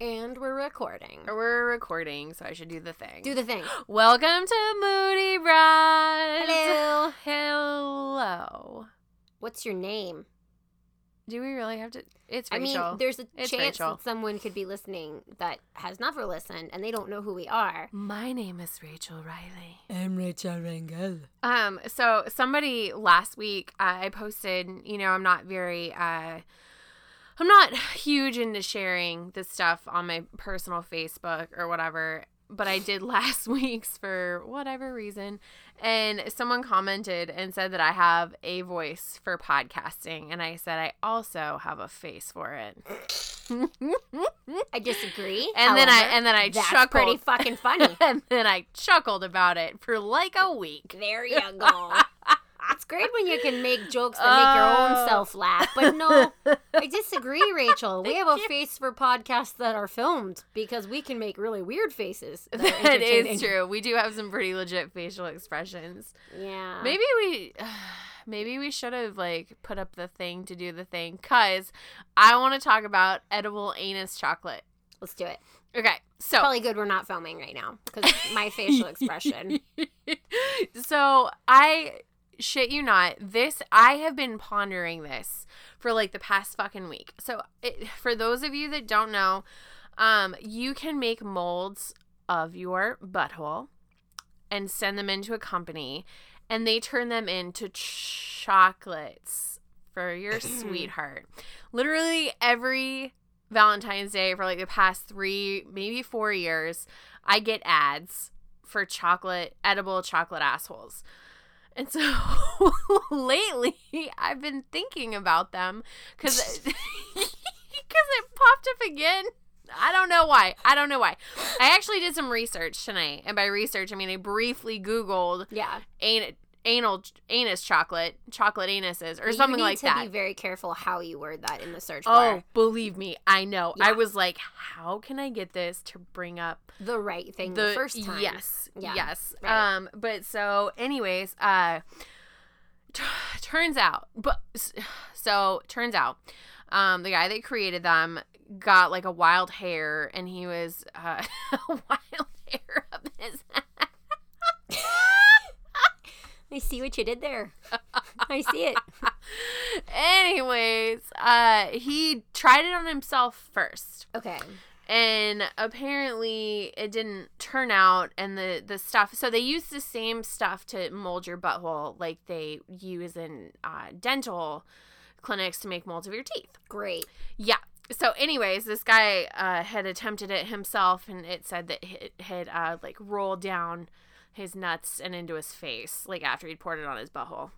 And we're recording. We're recording, so I should do the thing. Do the thing. Welcome to Moody Brides. Hello. Hello. What's your name? Do we really have to? It's Rachel. I mean, there's a It's chance Rachel. that someone could be listening that has never listened and they don't know who we are. My name is Rachel Riley. I'm Rachel Rangel. Um, so somebody last week uh, I posted, you know, I'm not very uh I'm not huge into sharing this stuff on my personal Facebook or whatever, but I did last week's for whatever reason. And someone commented and said that I have a voice for podcasting, and I said I also have a face for it. I disagree. And then I and then I that's chuckled. pretty fucking funny. and then I chuckled about it for like a week. there you go. It's great when you can make jokes that make your own Oh. self laugh. But no, I disagree, Rachel. We have a face for podcasts that are filmed because we can make really weird faces. That, That is true. We do have some pretty legit facial expressions. Yeah. Maybe we maybe we should have like put up the thing to do the thing cuz I want to talk about edible anus chocolate. Let's do it. Okay. So Probably good we're not filming right now because my facial expression. so I shit you not, this I have been pondering this for like the past fucking week. So it, for those of you that don't know, um, you can make molds of your butthole and send them into a company, and they turn them into chocolates for your sweetheart. Literally every Valentine's Day for like the past three, maybe four years, I get ads for chocolate, edible chocolate assholes. And so lately, I've been thinking about them because because it popped up again. I don't know why. I don't know why. I actually did some research tonight, and by research, I mean I briefly Googled Yeah. an- anal anus chocolate, chocolate anuses, or You something need like to that. be very careful how you word that in the search Oh, bar. believe me, I know. I was like, how can I get this to bring up The right thing the, first time. Yes. Yeah, Yes. right. Um but so anyways, uh t- turns out but so turns out um the guy that created them got like a wild hair and he was uh a wild hair up his I see what you did there. I see it. Anyways, uh he tried it on himself first. Okay. and apparently it didn't turn out and the the stuff so they use the same stuff to mold your butthole like they use in uh, dental clinics to make molds of your teeth Great. yeah so anyways this guy uh, had attempted it himself and it said that it had uh, like rolled down his nuts and into his face like after he'd poured it on his butthole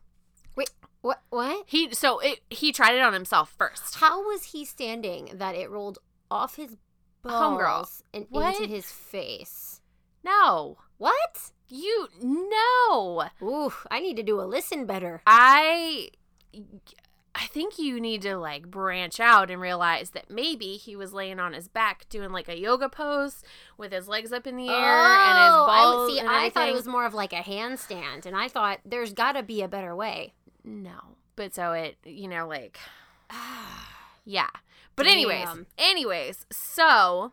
Wait. What? What? he so it he tried it on himself first How was he standing that it rolled off his Homegirl. balls and What? into his face? no What? you no Ooh, I need to do a listen better. I I think you need to like branch out and realize that maybe he was laying on his back doing like a yoga pose with his legs up in the air and his Oh, balls. I, see, I thought it was more of like a handstand, and I thought there's got to be a better way. no, but so it you know like yeah. But anyways, Damn. anyways, so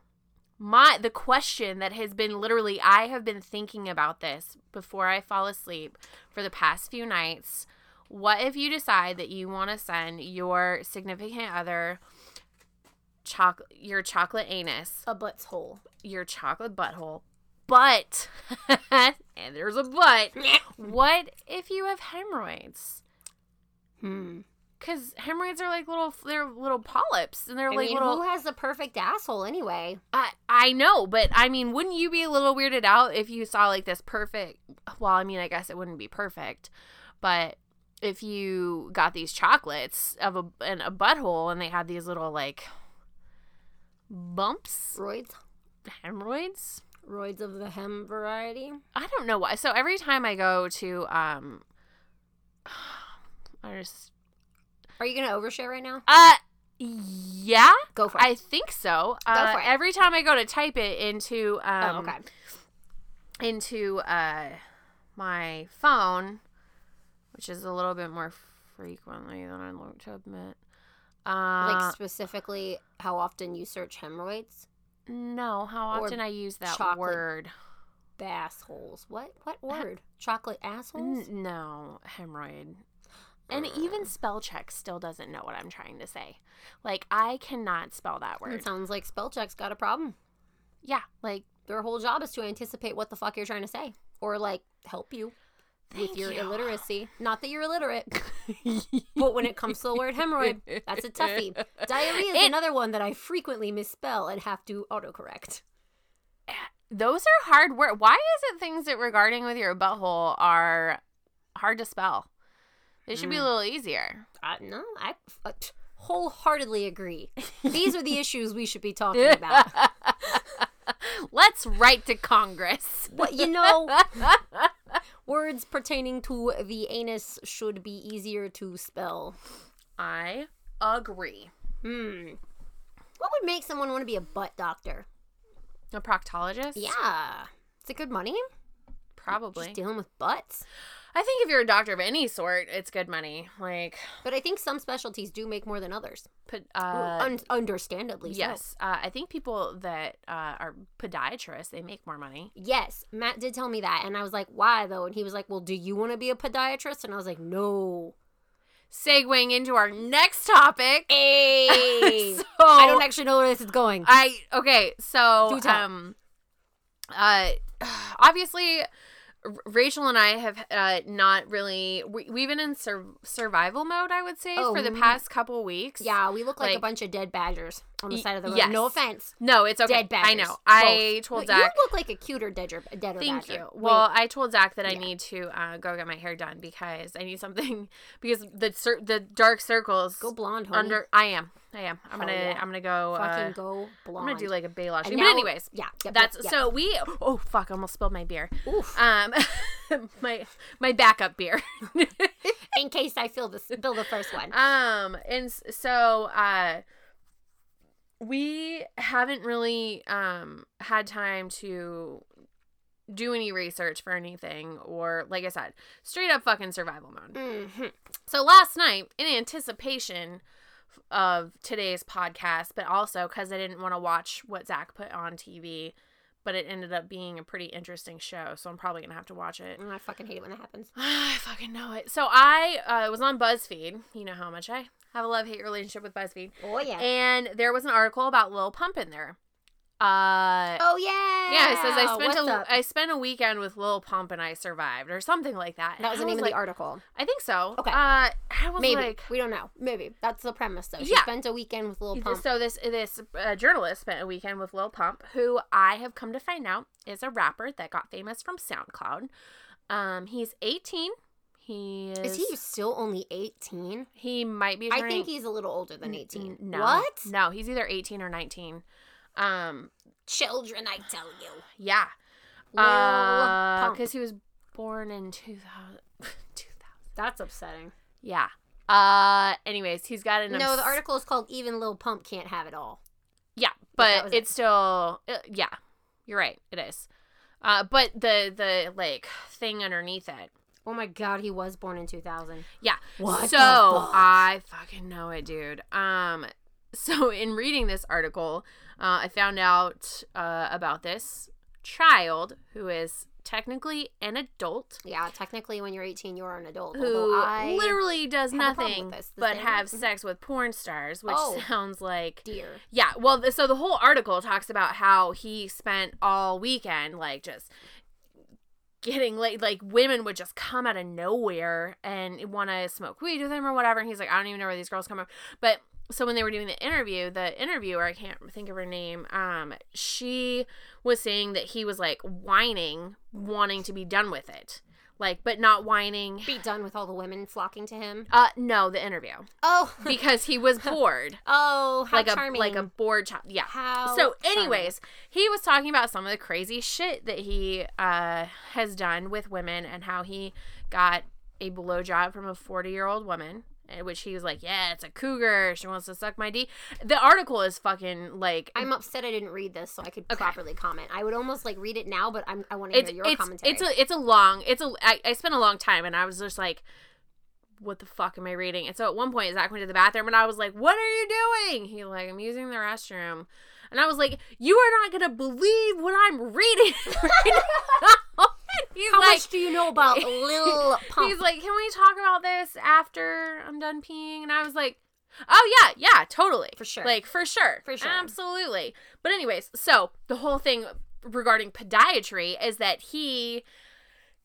my the question that has been literally I have been thinking about this before I fall asleep for the past few nights. What if you decide that you want to send your significant other chocolate your chocolate anus, A butthole your chocolate butthole, but and there's a but. what if you have hemorrhoids? Hmm. Because hemorrhoids are like little, they're little polyps, and they're I like mean, little. who has the perfect asshole anyway? I I know, but I mean, wouldn't you be a little weirded out if you saw like this perfect? Well, I mean, I guess it wouldn't be perfect, but if you got these chocolates of a and a butthole and they had these little like bumps, Roids? hemorrhoids. Roids of the hem variety? I don't know why. So every time I go to um, I just Are you going to overshare right now? uh yeah. Go for it. I think so. Uh, for it. Every time I go to type it into um, oh, okay. into uh, my phone, which is a little bit more frequently than I'd like to admit. Uh, like specifically how often you search hemorrhoids? No, how often I use that chocolate. word? Bassholes. What? What word? Chocolate assholes? N- no, hemorrhoid. And even spell check still doesn't know what I'm trying to say. Like I cannot spell that word. It sounds like spell check's got a problem. Yeah, like Their whole job is to anticipate what the fuck you're trying to say, or like help you with your you. illiteracy. Not that you're illiterate, but when it comes to the word hemorrhoid, that's a toughie. Diarrhea is It- another one that I frequently misspell and have to autocorrect. those are hard words. Why is it things that regarding with your butthole are hard to spell? They should be a Mm. little easier. Uh, no, I uh, wholeheartedly agree. These are the issues we should be talking about. Let's write to Congress. What you know, words pertaining to the anus should be easier to spell. I agree. Hmm. What would make someone want to be a butt doctor? A proctologist? Yeah. Is it good money? Probably. Just dealing with butts. I think if you're a doctor of any sort, it's good money. Like, But I think some specialties do make more than others. Well, uh, un- understandably so. yes. Uh, I think people that uh, are podiatrists, they make more money. Yes, Matt did tell me that, and I was like, "Why though?" And he was like, "Well, do you want to be a podiatrist?" And I was like, "No." Segueing into our next topic. Hey, so, I don't actually know where this is going. I okay, so um uh obviously Rachel and I have uh, not really we, we've been in sur- survival mode I would say Oh, for the past couple weeks. yeah, we look like, a bunch of dead badgers on the side of the road. yes. No offense. No, it's okay. Dead badgers. I know. I Both. told You Zach look like a cuter deader, deader Thank badger. you. Wait, Well, I told Zach that I Yeah. need to uh, go get my hair done because I need something because the cir- the dark circles go blonde, under. I am. I am. I'm Hell gonna. yeah. I'm gonna go. Fucking Uh, go I'm gonna do like a Baywatch. But anyways, yeah, yep, that's yep, yep. so we. Oh fuck! I almost spilled my beer. Oof. Um, my my backup beer. In case I feel this, spill the first one. um, and so uh, we haven't really um had time to do any research for anything or like I said, straight up fucking survival mode. Mhm. So last night, in anticipation of today's podcast, but also because I didn't want to watch what Zach put on TV, but it ended up being a pretty interesting show, so I'm probably gonna have to watch it. Mm, I fucking hate it when that happens. I fucking know it. So I uh, was on BuzzFeed. You know how much I have a love hate relationship with BuzzFeed, Oh yeah. and there was an article about Lil Pump in there. Uh, oh yeah. yeah, it says I spent What's a up? I spent a weekend with Lil Pump and I survived, or something like that. That was the I name of like- the article. I think so. Okay. Uh, I was Maybe like, we don't know. Maybe that's the premise though. She Yeah. spent a weekend with Lil Pump. So this this uh, journalist spent a weekend with Lil Pump, who I have come to find out is a rapper that got famous from SoundCloud. Um, he's 18. He is. Is he still only eighteen? He might be. I think he's a little older than eighteen. No. What? No, he's either 18 or 19. Um, Children, I tell you. yeah. Lil Uh, because he was born in 2000. 2000. That's upsetting. Yeah. Uh. Anyways, he's got an. No, obs- the article is called "Even Lil Pump Can't Have It All." Yeah, But but it's still uh, yeah. You're right. It is. Uh, but the the like thing underneath it. Oh my god, he was born in two thousand. Yeah. What So fuck? I fucking know it, dude. Um. So in reading this article, uh, I found out uh, about this child who is technically an adult Yeah, technically, when you're eighteen, you're an adult. who I literally does have a problem nothing with this. But thing- have Mhm. sex with porn stars, which Oh. sounds like dear. Yeah, well, so the whole article talks about how he spent all weekend like just getting like like women would just come out of nowhere and want to smoke weed with him or whatever. And he's like, I don't even know where these girls come from. But so when they were doing the interview, the interviewer, I can't think of her name, um, she was saying that he was like whining, wanting to be done with it, like, but not whining. Be done with all the women flocking to him. Uh, no, the interview Oh, because he was bored, oh, how like charming. a like a bored child. Yeah. how. So, charming. anyways, he was talking about some of the crazy shit that he uh, has done with women and how he got a blowjob from a 40 year old woman, Uh, which he was like, Yeah, it's a cougar. She wants to suck my D. The article is fucking like. I'm upset I didn't read this so I could Okay. properly comment. I would almost like read it now, but I'm, I want to hear your it's commentary. it's a it's a long it's a I, I spent a long time and I was just like what the fuck am I reading? And so at one point Zach went to the bathroom and I was like, What are you doing? He like, I'm using the restroom. And I was like, You are not gonna believe what I'm reading right he's How like, much do you know about Lil Pump? He's like, Can we talk about this after I'm done peeing? And I was like, Oh yeah, yeah, totally. For sure. Like for sure. For sure. Absolutely. But anyways, so the whole thing regarding podiatry is that he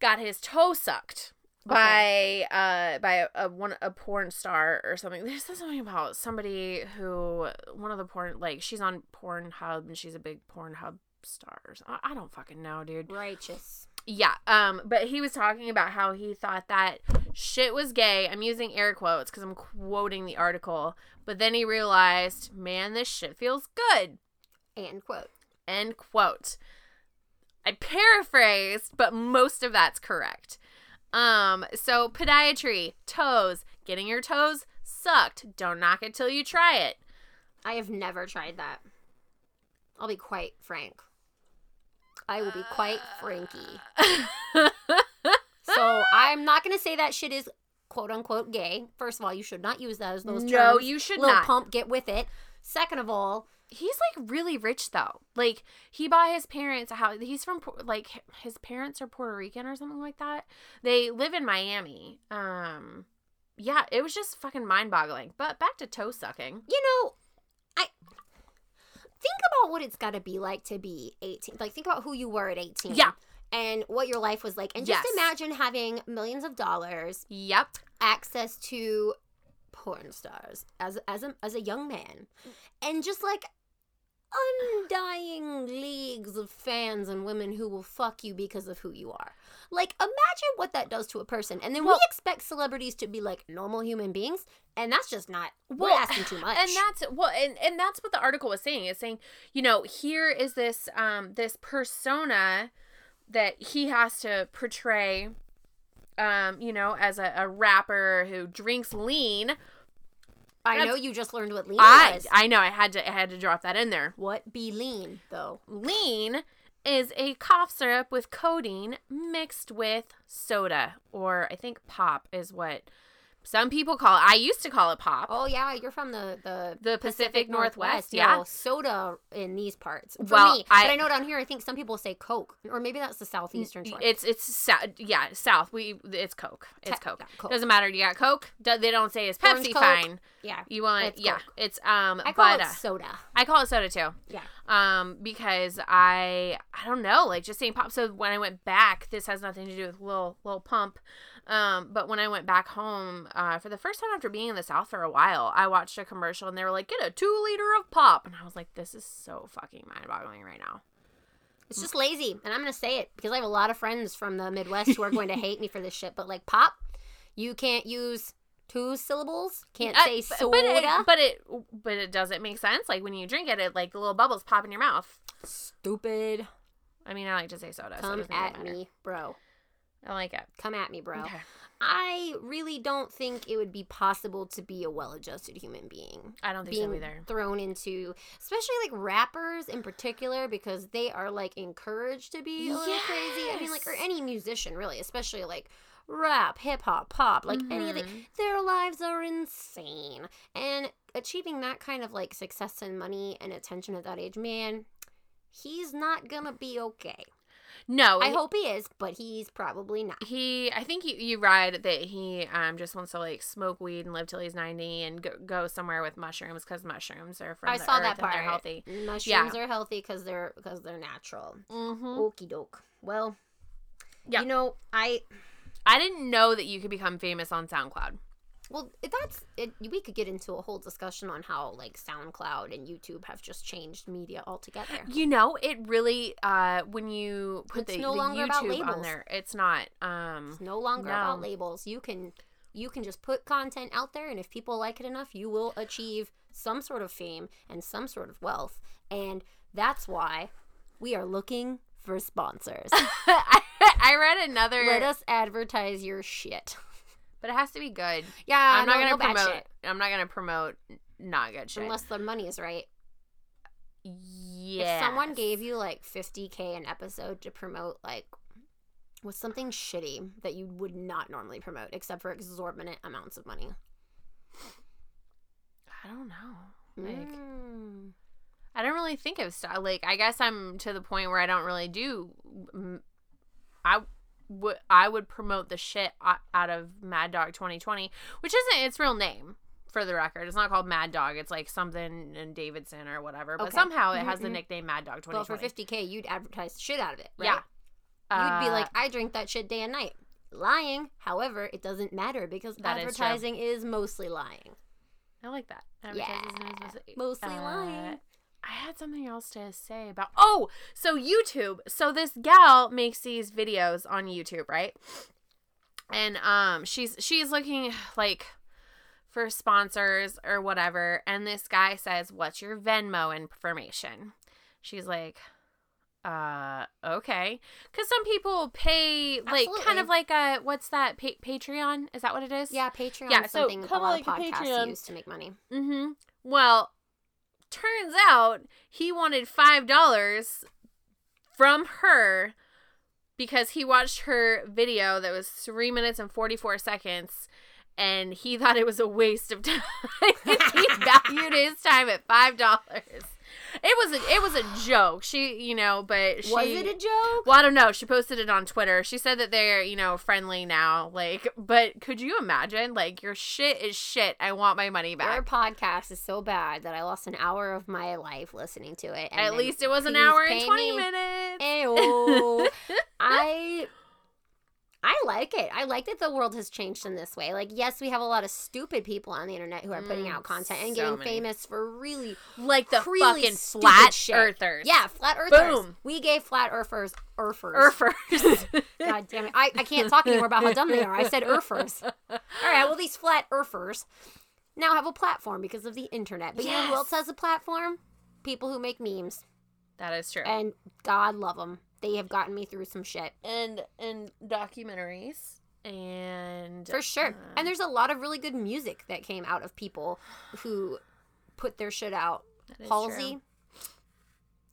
got his toe sucked by uh by a, a one a porn star or something. There's something about somebody who one of the porn like she's on Pornhub and she's a big Pornhub star. I, I don't fucking know, dude. Righteous. Yeah, um, but he was talking about how he thought that shit was gay. I'm using air quotes because I'm quoting the article. But then he realized, man, this shit feels good. End quote. End quote. I paraphrased, but most of that's correct. Um, so podiatry, toes, getting your toes sucked. Don't knock it till you try it. I have never tried that. I'll be quite frank. I will be quite franky. So I'm not gonna say that shit is quote unquote gay. First of all, you should not use those those terms. no, you should Lil not. Pump, get with it. Second of all, He's like really rich though. Like he bought his parents a house. He's from like his parents are Puerto Rican or something like that. They live in Miami. Um, yeah, it was just fucking mind boggling. But back to toe sucking. you know, I think about what it's got to be like to be 18. Like think about who you were at 18. Yeah. And what your life was like. And just Yes. imagine having millions of dollars, Yep. access to porn stars as as a as a young man. And just like undying leagues of fans and women who will fuck you because of who you are. Like imagine what that does to a person. And then Well- we expect celebrities to be like normal human beings, and that's just not we're Well, asking too much. And that's well, and, and that's what the article was saying. It's saying, you know, here is this um this persona that he has to portray um, you know, as a, a rapper who drinks lean. I know you just learned what lean I was. I know I had to I had to drop that in there. what be lean though? Lean is a cough syrup with codeine mixed with soda, or I think pop is what some people call it. I used to call it pop. Oh yeah, you're from the the, The Pacific Northwest, Yo, yeah. soda in these parts. For Well, me, I- but I know down here, I think some people say Coke, or maybe that's the southeastern shore. It's it's yeah south. We it's Coke. It's Coke. yeah, Coke. Doesn't matter. You got Coke. Do- They don't say it's Pepsi. Fine. yeah, You want It's yeah. Coke. It's um. I call but, it uh, soda. I call it soda too. Yeah. Um, because I I don't know, like just saying pop. So when I went back, this has nothing to do with Lil Lil Pump. Um, but when I went back home, uh, for the first time after being in the South for a while, I watched a commercial and they were like, "Get a two liter of pop," and I was like, "This is so fucking mind boggling right now." It's just lazy, and I'm gonna say it because I have a lot of friends from the Midwest who are going to hate me for this shit. But like pop, you can't use two syllables. Can't Uh, say soda. but it, but it but it doesn't make sense. Like when you drink it, it like little bubbles pop in your mouth. Stupid. I mean, I like to say soda. so Come doesn't at me, bro. I like it. Come at me, bro. Okay. I really don't think it would be possible to be a well-adjusted human being. I don't think being so either. thrown into especially like rappers in particular because they are like encouraged to be a little crazy i mean like or any musician really especially like rap hip hop pop like any of the Mhm. their lives are insane and achieving that kind of like success and money and attention at that age man he's not gonna be okay No, i he- hope he is but he's probably not he i think you, you read that he um just wants to like smoke weed and live till he's 90 and go, go somewhere with mushrooms because mushrooms are from i the saw earth that part they're healthy mushrooms are healthy because they're because they're natural mm-hmm. Okie doke. Well, Yeah. You know, I i didn't know that you could become famous on soundcloud well, that's it. We could get into a whole discussion on how like SoundCloud and YouTube have just changed media altogether. you know it really uh when you put It's the, no the longer about youtube on there it's not um It's no longer about labels. You can you can just put content out there, and if people like it enough, you will achieve some sort of fame and some sort of wealth. And that's why we are looking for sponsors. I, I read another Let us advertise your shit. But it has to be good Yeah, i'm not no, gonna no promote i'm not gonna promote not good shit unless the money is right. yeah If someone gave you like 50k an episode to promote like was something shitty that you would not normally promote except for exorbitant amounts of money. i don't know like Mm. I don't really think of stuff like I guess I'm to the point where I don't really do. I would I would promote the shit out of Mad Dog 2020, which isn't its real name for the record. It's not called Mad Dog. It's like something in Davidson or whatever. But Okay. somehow it Mhm, has the mhm. nickname Mad Dog Well, 2020. for 50k, you'd advertise the shit out of it, right? Yeah. You'd be Uh, like, I drink that shit day and night. Lying, however, it doesn't matter because That is advertising is, mostly lying. I like that. Yeah, Advertising is mostly- mostly lying. I had something else to say about. Oh, so YouTube. So this gal makes these videos on YouTube, right? And um, she's she's looking like for sponsors or whatever. And this guy says, "What's your Venmo information?" She's like, "Uh, okay." Because some people pay like kind of like a what's that pa- Patreon? Is that what it is? Yeah, Patreon Yeah, is so something a lot of like a podcasts Patreon. use to make money. Mm-hmm. Well, turns out he wanted five dollars from her because he watched her video that was three minutes and forty four seconds and he thought it was a waste of time. he valued his time at five dollars. It was a it was a joke. She you know, but she Was it a joke? well, I don't know. She posted it on Twitter. She said that they're, you know, friendly now. Like, but could you imagine? Like, your shit is shit. I want my money back. podcast is so bad that I lost an hour of my life listening to it. At least it was an hour and 20 me. minutes. Ayo. I I like it. I like that the world has changed in this way. Like, yes, we have a lot of stupid people on the internet who are putting Mm, out content and so getting many. famous for really, like the really fucking flat shit. earthers. Yeah, flat earthers. Boom. We gave flat earthers earthers. Earthers. God damn it. I, I can't talk anymore about how dumb they are. I said earthers. All right, well, these flat earthers now have a platform because of the internet. But you know who else has a platform? People who make memes. That is true. And God love them. They have gotten me through some shit. And and documentaries and For sure. uh, And there's a lot of really good music that came out of people who put their shit out. Halsey. true.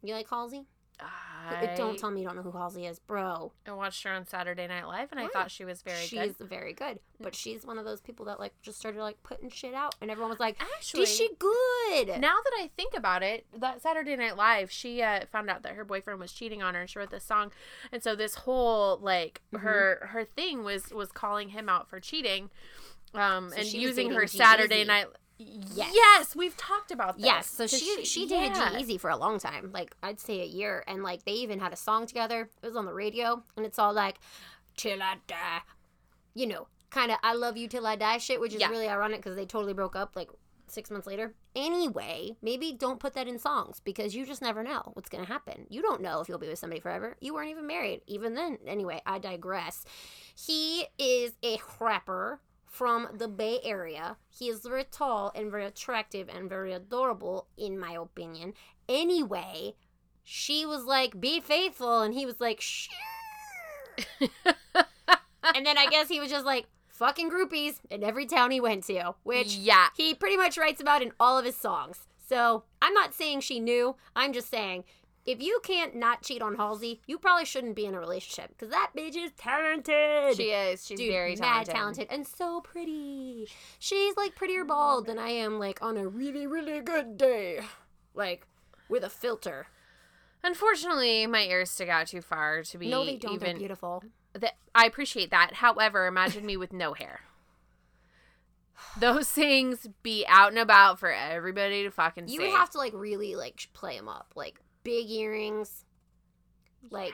You like Halsey? I, Don't tell me you don't know who Halsey is, bro. I watched her on Saturday Night Live and I thought she was very she's good. very good. But she's one of those people that like just started like putting shit out and everyone was like, Actually, Is she good? Now that I think about it, that Saturday Night Live, she uh, found out that her boyfriend was cheating on her, and she wrote this song, and so this whole like Mhm. her her thing was was calling him out for cheating, um, So and using her Saturday. Night. Yes. Yes, we've talked about this. Yes, so she she dated yeah. G-Eazy for a long time, like I'd say a year, and like they even had a song together. It was on the radio, and it's all like "Till I Die," you know, kind of "I love you till I die" shit, which is Yeah. really ironic because they totally broke up like six months later. Anyway, maybe don't put that in songs because you just never know what's gonna happen. You don't know if you'll be with somebody forever. You weren't even married, even then. Anyway, I digress. He is a rapper from the Bay Area. He is very tall and very attractive and very adorable, in my opinion. Anyway, she was like, be faithful. And he was like, sure. and then I guess he was just like, fucking groupies in every town he went to, which yeah, he pretty much writes about in all of his songs. So I'm not saying she knew. I'm just saying if you can't not cheat on Halsey, you probably shouldn't be in a relationship because that bitch is talented. she is. She's Dude, very mad talented. talented and so pretty. She's like prettier bald than I am, like on a really, really good day, like with a filter. Unfortunately, my ears stick out too far to be no, they don't. They're even. beautiful. That I appreciate that. However, imagine me with no hair. Those things be out and about for everybody to fucking You see. would have to like really like play them up, like big earrings. Like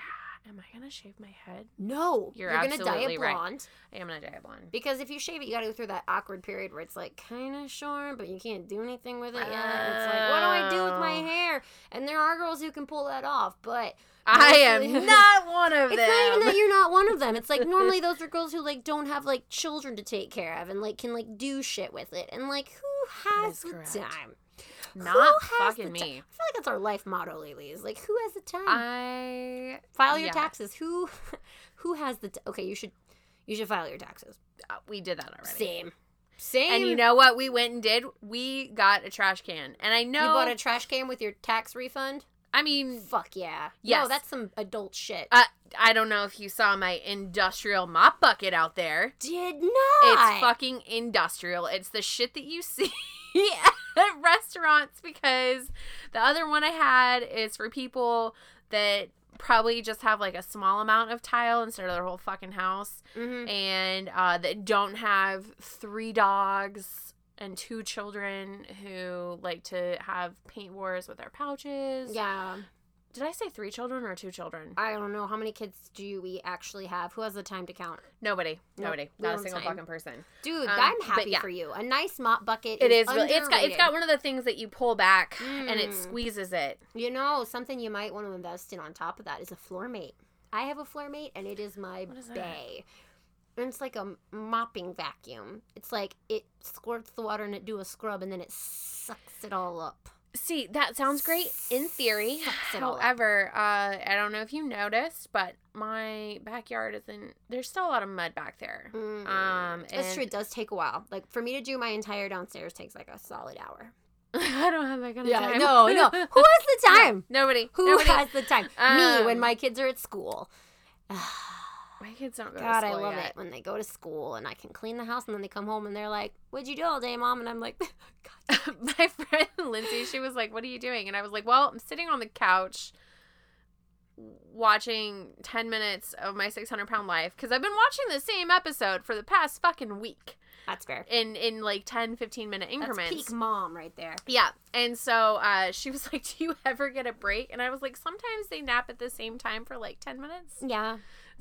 Am I gonna shave my head? no, You're gonna dye it right. blonde I am gonna dye it blonde. because if you shave it, you got to go through that awkward period where it's like kind of short, but you can't do anything with it yet. It's like, what do I do with my Oh. hair? And there are girls who can pull that off, but I am not one of It's them. It's not even that you're not one of them. It's like normally those are girls who like don't have like children to take care of and like can like do shit with it. And like who has the correct. time? Not Who has fucking me. I feel like that's our life motto lately. Is like who has the time? I file your yeah. taxes. Who who has the t- Okay, you should you should file your taxes. uh, we did that already. Same. Same. And you know what we went and did? We got a trash can. And I know you bought a trash can with your tax refund? I mean Fuck yeah. Yes. No, that's some adult shit. uh, I don't know if you saw my industrial mop bucket out there. Did not. It's fucking industrial. It's the shit that you see at restaurants because the other one I had is for people that probably just have like a small amount of tile instead of their whole fucking house Mm-hmm. and uh, that don't have three dogs and two children who like to have paint wars with their pouches. Yeah. Did I say three children or two children? I don't know. How many kids do we actually have? Who has the time to count? Nobody. Nobody. Not a single time. fucking person. Dude, Um, I'm happy yeah. for you. A nice mop bucket. It is is. Really, it's got. It's got one of the things that you pull back and it Mm. squeezes it. You know, something you might want to invest in on top of that is a floor mate. I have a floor mate, and it is my What is that? bay. And it's like a mopping vacuum. It's like it squirts the water and it do a scrub, and then it sucks it all up. See, that sounds great in theory. Sucks it all up. However, uh, I don't know if you noticed, but my backyard isn't. There's still a lot of mud back there. Mm. Um, That's true. It does take a while. Like for me to do my entire downstairs takes like a solid hour. I don't have that kind of Yeah, time. no, no. Who has the time? Nobody. Who Nobody. has the time? me when Um, my kids are at school. My kids don't go God, I love yet. it when they go to school and I can clean the house and then they come home and they're like, "What'd you do all day, mom?" And I'm like, God. my friend Lindsay, she was like, "What are you doing?" And I was like, "Well, I'm sitting on the couch." watching 10 minutes of my 600 pound life because i've been watching the same episode for the past fucking week "That's fair." in in like 10 15 minute increments That's peak mom right there. Yeah. And so uh, she was like, Do you ever get a break? And I was like, Sometimes they nap at the same time for like 10 minutes. Yeah,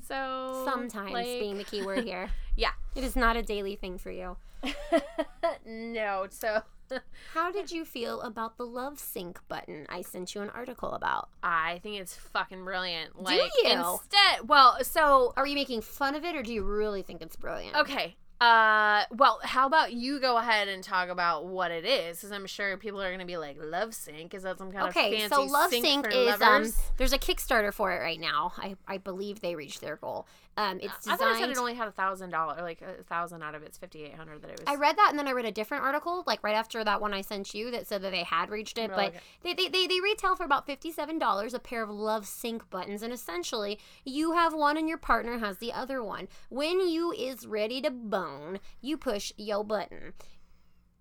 So sometimes like- being the key word here. Yeah. It is not a daily thing for you. no. So How did you feel about the love sync button I sent you an article about? I think it's fucking brilliant. Like, you? Instead, well, so, Are you making fun of it or do you really think it's brilliant? okay. Uh, well, how about you go ahead and talk about what it is? Because I'm sure people are going to be like, Love Sync? Is that some kind Okay, of fancy? Okay, so Love sync, Sync is um there's a Kickstarter for it right now. I, I believe they reached their goal. Um it's designed. I thought it said designed it only had a thousand dollar, like a thousand out of its fifty eight hundred. That it was. I read that and then I read a different article, like right after that one I sent you that said that they had reached it. Really? But they, they, they, they retail for about $57 a pair of Love Sync buttons. And essentially, you have one and your partner has the other one. When you is ready to bone, you push yo button.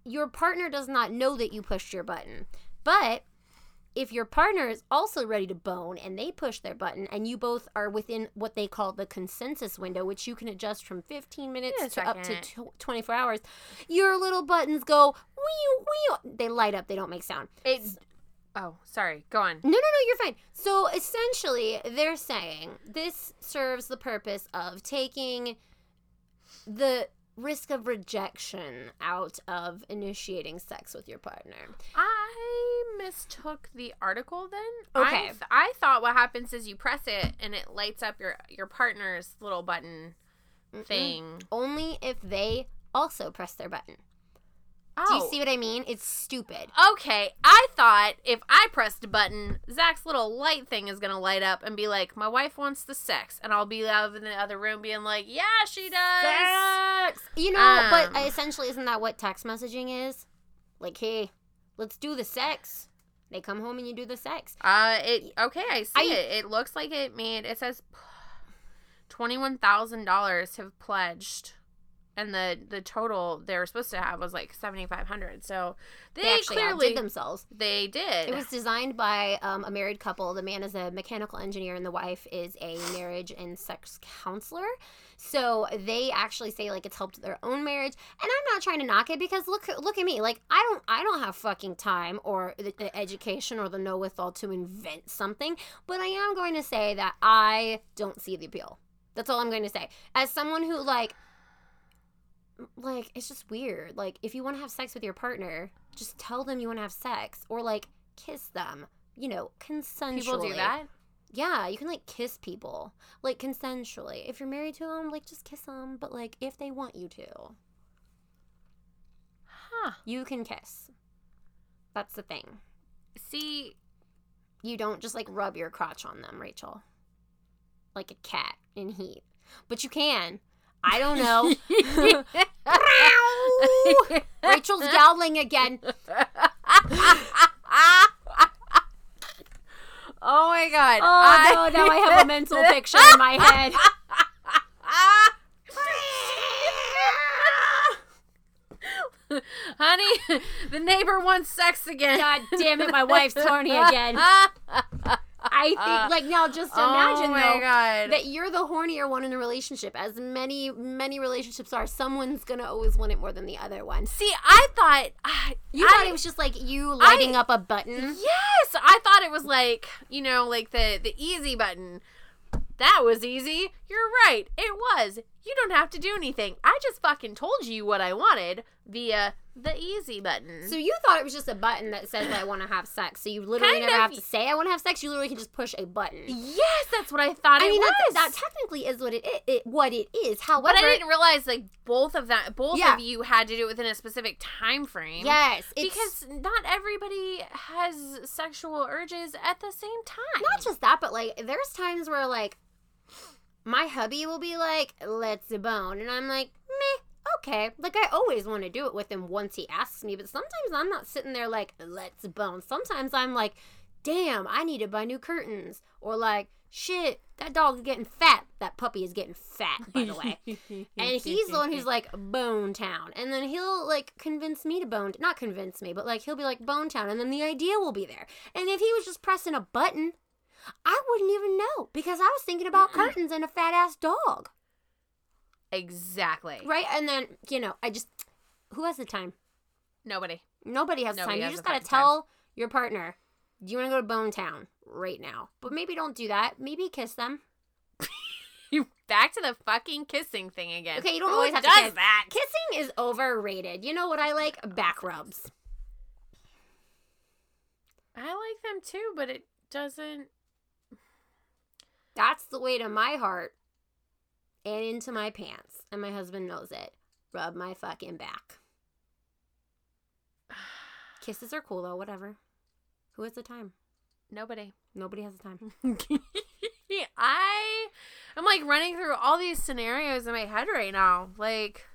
Your partner does not know that you pushed your button. But if your partner is also ready to bone and they push their button and you both are within what they call the consensus window which you can adjust from 15 minutes to up to second. tw 24 hours your little buttons go wee wee they light up they don't make sound It. Oh, sorry. Go on. no no no you're fine so essentially they're saying this serves the purpose of taking the risk of rejection out of initiating sex with your partner I mistook the article then. Okay. I, th- I thought what happens is you press it and it lights up your your partner's little button thing. only if they also press their button Oh. do you see what i mean it's stupid Okay, I thought if I pressed a button, Zach's little light thing is gonna light up and be like, "My wife wants the sex," and I'll be out in the other room being like, "Yeah, she does." Sex. You know, but Um. essentially, isn't that what text messaging is? Like, hey, let's do the sex. They come home and you do the sex. Uh, it okay. I see I- it. It looks like it made. It says twenty one thousand dollars have pledged, and the the total they were supposed to have was like seventy five hundred. So they, They, clearly outdid themselves. they did. It was designed by um, a married couple. The man is a mechanical engineer and the wife is a marriage and sex counselor. So they actually say like it's helped their own marriage. And I'm not trying to knock it because look look at me. Like I don't I don't have fucking time or the, the education or the know withal to invent something. But I am going to say that I don't see the appeal. That's all I'm going to say. As someone who like like it's just weird. Like if you want to have sex with your partner, just tell them you want to have sex or like kiss them. You know, consensually. people do that. Yeah, you can like kiss people like consensually. If you're married to them, like just kiss them. But like if they want you to, Huh. you can kiss. That's the thing. See, You don't just like rub your crotch on them, Rachel, like a cat in heat. But you can. I don't know. Rachel's yowling again. oh my god. Oh no, now I have a mental picture in my head. Honey, the neighbor wants sex again. God damn it, my wife's horny again. I think, uh, like, now just imagine oh though god. that you're the hornier one in a relationship. As many, many relationships are, someone's gonna always want it more than the other one. See, I thought uh, I, You I- thought it was just like you lighting up a button. Yes, I thought it was like you know, like the the easy button. That was easy. You're right. It was. You don't have to do anything. I just fucking told you what I wanted via the easy button. So you thought it was just a button that says I want to have sex. So you literally Kind never of. have to say I want to have sex. You literally can just push a button. yes, that's what I thought I it mean, that, that technically is what it, it, it what it is. However, but I didn't realize like both of that both Yeah. of you had to do it within a specific time frame. yes, Because not everybody has sexual urges at the same time. not just that, but like there's times where like my hubby will be like, "Let's bone," and I'm like, "Meh." Okay, like I always want to do it with him once he asks me, but sometimes I'm not sitting there like, let's bone. Sometimes I'm like, damn, I need to buy new curtains. Or like, shit, that dog is getting fat. That puppy is getting fat, by the way. And he's the one who's like Bone Town, and then he'll like convince me to bone, not convince me, but like he'll be like Bone Town, and then the idea will be there. And if he was just pressing a button, I wouldn't even know because I was thinking about curtains and a fat ass dog, exactly. right? And then you know, I just who has the time? Nobody. Nobody has Nobody time. has You just gotta fucking time. tell your partner, do you want to go to Bone Town right now? But maybe don't do that. Maybe kiss them. Back to the fucking kissing thing again. Okay, you don't Who always have to kiss. that. Kissing is overrated. You know what I like? Back rubs. I like them too, but it doesn't. That's the way to my heart and into my pants. And my husband knows it. Rub my fucking back. Kisses are cool though, whatever. Who has the time? Nobody. Nobody has the time. I I'm like running through all these scenarios in my head right now. Like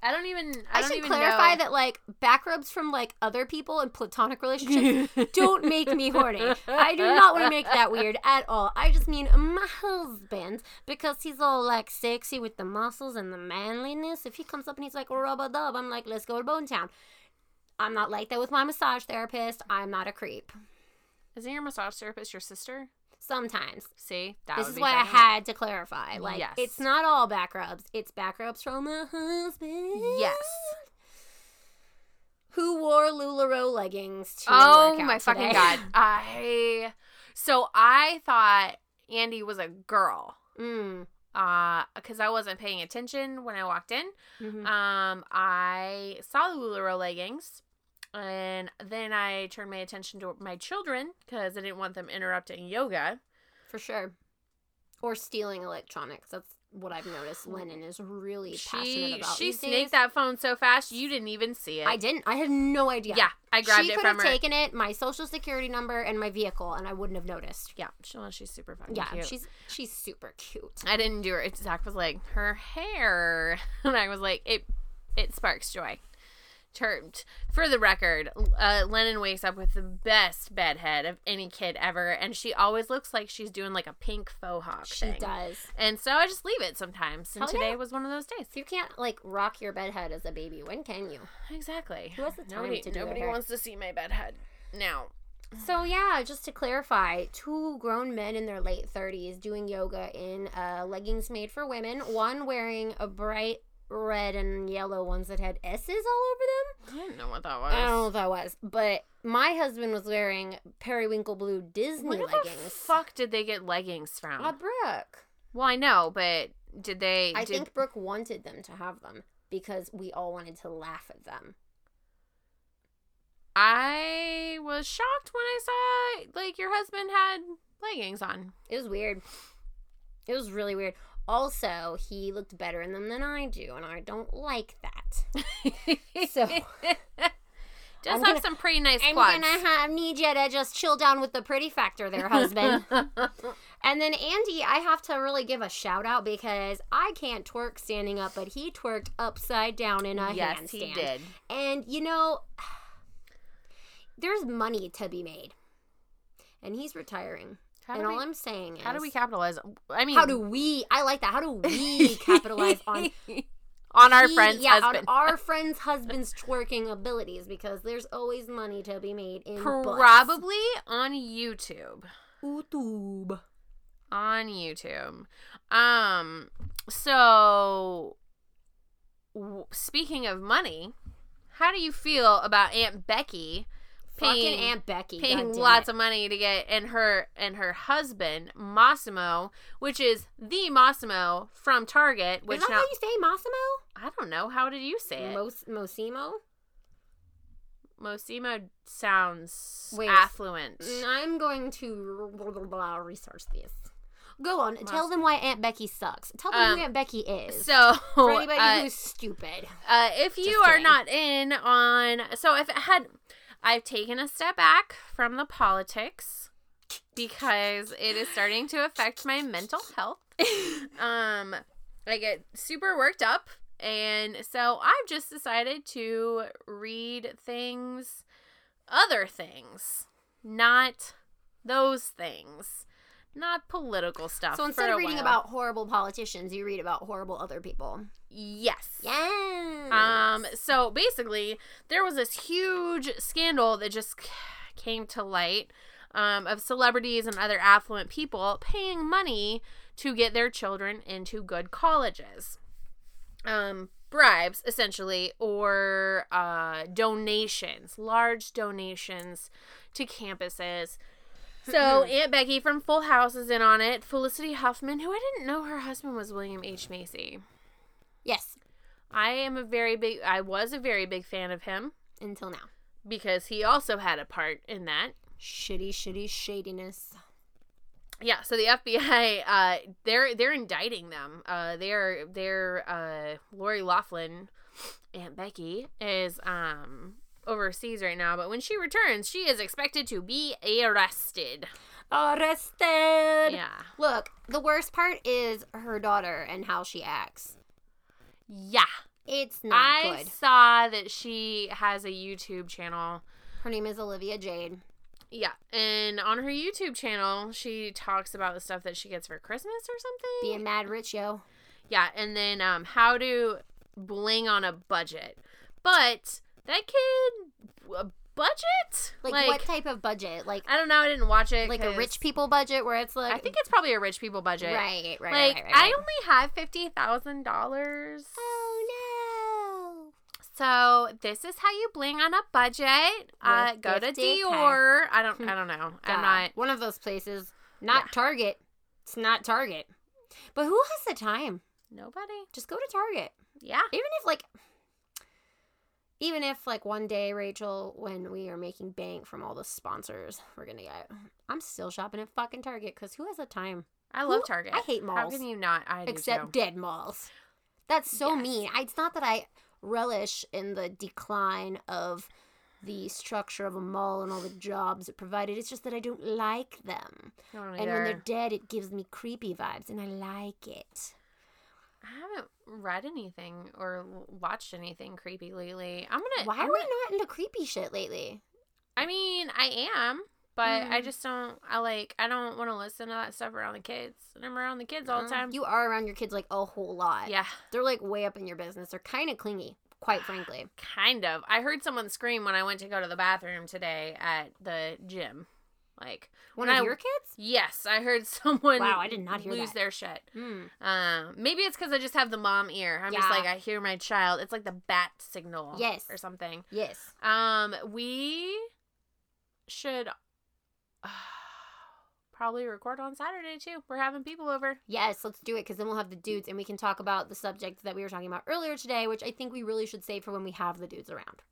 I don't even I, I, don't should even clarify know. that like back rubs from like other people in platonic relationships don't make me horny. I do not want to make that weird at all. I just mean my husband because he's all like sexy with the muscles and the manliness. If he comes up and he's like rub a dub, I'm like, let's go to Bone Town. I'm not like that with my massage therapist. I'm not a creep. Isn't your massage therapist your sister? Sometimes. See? That this is why I had to clarify. Like, Yes. it's not all back rubs. It's back rubs from my husband. Yes. Who wore LuLaRoe leggings to Oh work out my fucking god. I so I thought Andy was a girl. Mm. Uh, because I wasn't paying attention when I walked in. Mhm. Um, I saw the LuLaRoe leggings, and then I turned my attention to my children because I didn't want them interrupting yoga. For sure. Or stealing electronics. That's what I've noticed. Lennon is really passionate about. she snaked days. that phone so fast you didn't even see it. I didn't. I had no idea. Yeah, I grabbed she it could from have her. taken it, my social security number, and my vehicle, and I wouldn't have noticed. yeah, she, well, she's super fucking Yeah, cute. she's she's super cute. I didn't do her. Zach was like, her hair. And I was like, it it sparks joy. Termed. For the record, uh, Lennon wakes up with the best bedhead of any kid ever. And she always looks like she's doing like a pink faux hawk She thing. does. And so I just leave it sometimes. And Hell today yeah. was one of those days. You can't like rock your bedhead as a baby, when can you? Exactly. Who has the time nobody to do nobody wants to see my bedhead now. So yeah, just to clarify, two grown men in their late thirties doing yoga in uh, leggings made for women. One wearing a bright red and yellow ones that had S's all over them. I didn't know what that was. I don't know what that was, but my husband was wearing periwinkle blue Disney Where the leggings. fuck did they get leggings from? Uh, Brooke. well, I know, but did they? I did, think Brooke wanted them to have them because we all wanted to laugh at them. I was shocked when I saw like your husband had leggings on. It was weird. It was really weird. Also, he looked better in them than I do, and I don't like that. So- Does I'm have gonna- some pretty nice I'm quads. gonna have need you to just chill down with the pretty factor there, husband. and then Andy, I have to really give a shout out because I can't twerk standing up, but he twerked upside down in a yes, handstand. he did. And you know, there's money to be made, and he's retiring. How and do, all I'm saying is, how do we capitalize? I mean, How do we? I like that. How do we capitalize on on our he- friend's yeah, husband. on our friend's husband's twerking abilities because there's always money to be made in butts. Probably on YouTube. YouTube. On YouTube. Um. So, w- speaking of money, how do you feel about Aunt Becky Fucking paying Aunt Becky. paying lots of money to get and her and her husband Massimo, which is the Massimo from Target, which Is that now how you say Massimo? I don't know. How did you say it? Mos- Mosimo? Mosimo sounds Wait. affluent. Mm, I'm going to blah, blah, blah, research this. Go on. Tell them why Aunt Becky sucks. Tell them Um, who Aunt Becky is. So, for anybody uh, who's stupid. uh, if you Just are kidding. not in on, so if it had, I've taken a step back from the politics because it is starting to affect my mental health. um, I get super worked up, and so I've just decided to read things, other things, not those things, not political stuff. So instead of reading while. about horrible politicians, you read about horrible other people. yes, Yes. Um, so basically, there was this huge scandal that just came to light um, of celebrities and other affluent people paying money to get their children into good colleges. Um, bribes, essentially, or uh, donations, large donations to campuses. So Aunt Becky from Full House is in on it. Felicity Huffman, who I didn't know her husband was William H. Macy. yes. I am a very big I was a very big fan of him Until now. because he also had a part in that. Shitty, shitty shadiness. Yeah, so the FBI uh they're they're indicting them. Uh they're they're uh Lori Loughlin, Aunt Becky is um overseas right now, but when she returns, she is expected to be arrested. Arrested. Yeah. Look, the worst part is her daughter and how she acts. Yeah. It's not I good. saw that she has a YouTube channel Her name is Olivia Jade. Yeah, and on her YouTube channel, she talks about the stuff that she gets for Christmas or something. Being mad rich, yo. Yeah, and then um, how to bling on a budget. But that kid, a budget? Like, what type of budget? Like I don't know. I didn't watch it. like a rich people budget where it's like I think it's probably a rich people budget. right, right, Like right, right, I right. only have fifty thousand dollars. Oh no. So this is how you bling on a budget. Uh, go to 50K. Dior. I don't. I don't know. no. I'm not. one of those places. Not Yeah. Target. It's not Target. But who has the time? Nobody. Just go to Target. Yeah. Even if like even if like one day Rachel when we are making bank from all the sponsors we're going to get I'm still shopping at fucking Target cuz who has the time? I love Who- Target. I hate malls How can you not? I except dead malls. That's so Yes. mean. I, it's not that I relish in the decline of the structure of a mall and all the jobs it provided. It's just that I don't like them. Don't And when they're dead, it gives me creepy vibes, and I like it. I haven't read anything or watched anything creepy lately. I'm gonna. Why I'm are we gonna- not into creepy shit lately? I mean, I am, but I Mm. just don't. I like. I don't want to listen to that stuff around the kids. And I'm around the kids all the Uh, time. You are around your kids like a whole lot. yeah, They're like way up in your business. They're kind of clingy, quite frankly. kind of. I heard someone scream when I went to go to the bathroom today at the gym. Like One when of I- your kids? Yes, I heard someone. Wow, I did not hear lose that. their shit. Hmm. Um, maybe it's because I just have the mom ear. I'm just like I hear my child. It's like the bat signal. Yes. or something. Yes. Um, we should probably record on Saturday too. We're having people over. Yes, let's do it because then we'll have the dudes and we can talk about the subject that we were talking about earlier today, which I think we really should save for when we have the dudes around.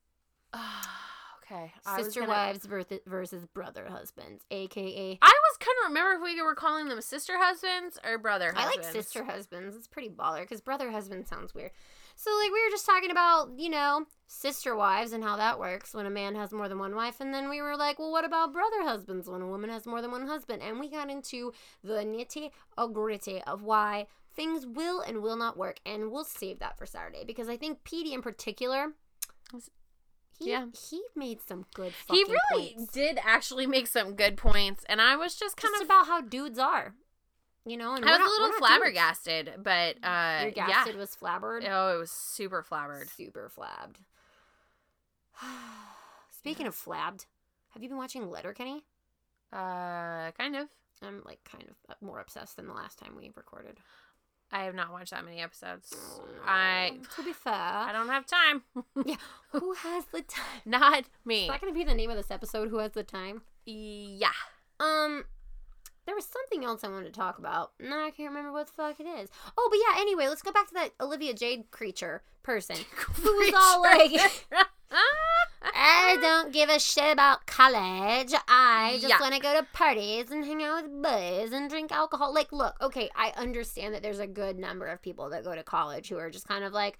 okay, I Sister gonna- wives versus, versus brother husbands, aka. I was couldn't remember if we were calling them sister husbands or brother I like sister husbands. It's pretty baller because brother husband sounds weird. So, like, we were just talking about, you know, sister wives and how that works when a man has more than one wife. And then we were like, well, what about brother husbands when a woman has more than one husband? And we got into the nitty gritty of why things will and will not work. And we'll save that for Saturday because I think Petey in particular. He, Yeah. he made some good He really points. did actually make some good points, and I was just kind just of about how dudes are. You know, and I was not- a little we're dudes. flabbergasted, but uh, Your yeah. was flabbered. Oh, it was super flabbered. Super flabbed. Speaking of flabbed, have you been watching Letterkenny? Uh, kind of. I'm like kind of more obsessed than the last time we recorded. I have not watched that many episodes. I to be fair, I don't have time. yeah, who has the time? not me. Is that gonna be the name of this episode? Who has the time? Yeah. Um, there was something else I wanted to talk about. No, I can't remember what the fuck it is. Oh, but yeah. Anyway, let's go back to that Olivia Jade creature person who was all like. I don't give a shit about college. I just want to go to parties and hang out with boys and drink alcohol. Like, look, okay, I understand that there's a good number of people that go to college who are just kind of like,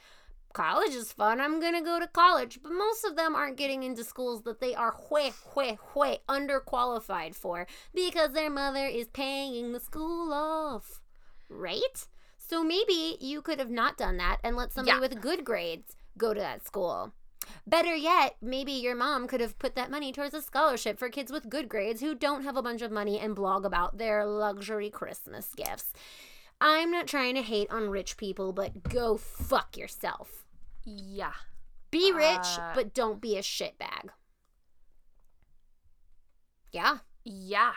college is fun. I'm going to go to college. But most of them aren't getting into schools that they are way, way, way underqualified for because their mother is paying the school off. Right? So maybe you could have not done that and let somebody Yeah. with good grades go to that school. Better yet, maybe your mom could have put that money towards a scholarship for kids with good grades who don't have a bunch of money and blog about their luxury Christmas gifts. I'm not trying to hate on rich people, but go fuck yourself. Yeah. Be rich, Uh, but don't be a shitbag. Yeah. Yeah.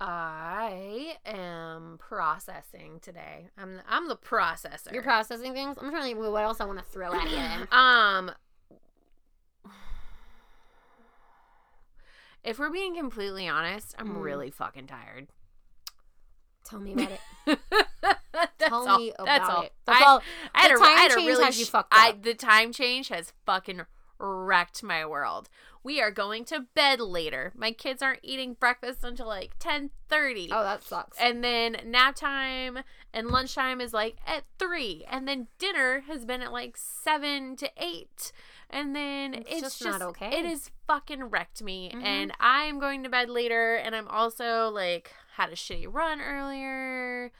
I am processing today. I'm the, I'm the processor. You're processing things. I'm trying to think what else I want to throw at you. um If we're being completely honest, I'm Mm. really fucking tired. Tell me about it. Tell all. me about That's all. it. That's I, all. I had The a, time I had a change really has you fucked I, up. the time change has fucking wrecked my world. We are going to bed later. My kids aren't eating breakfast until like 10:30. Oh, that sucks. And then nap time and lunchtime is like at three. And then dinner has been at like seven to eight. And then It's it's, just just, not okay. It has fucking wrecked me. Mhm. And I am going to bed later. And I'm also like had a shitty run earlier.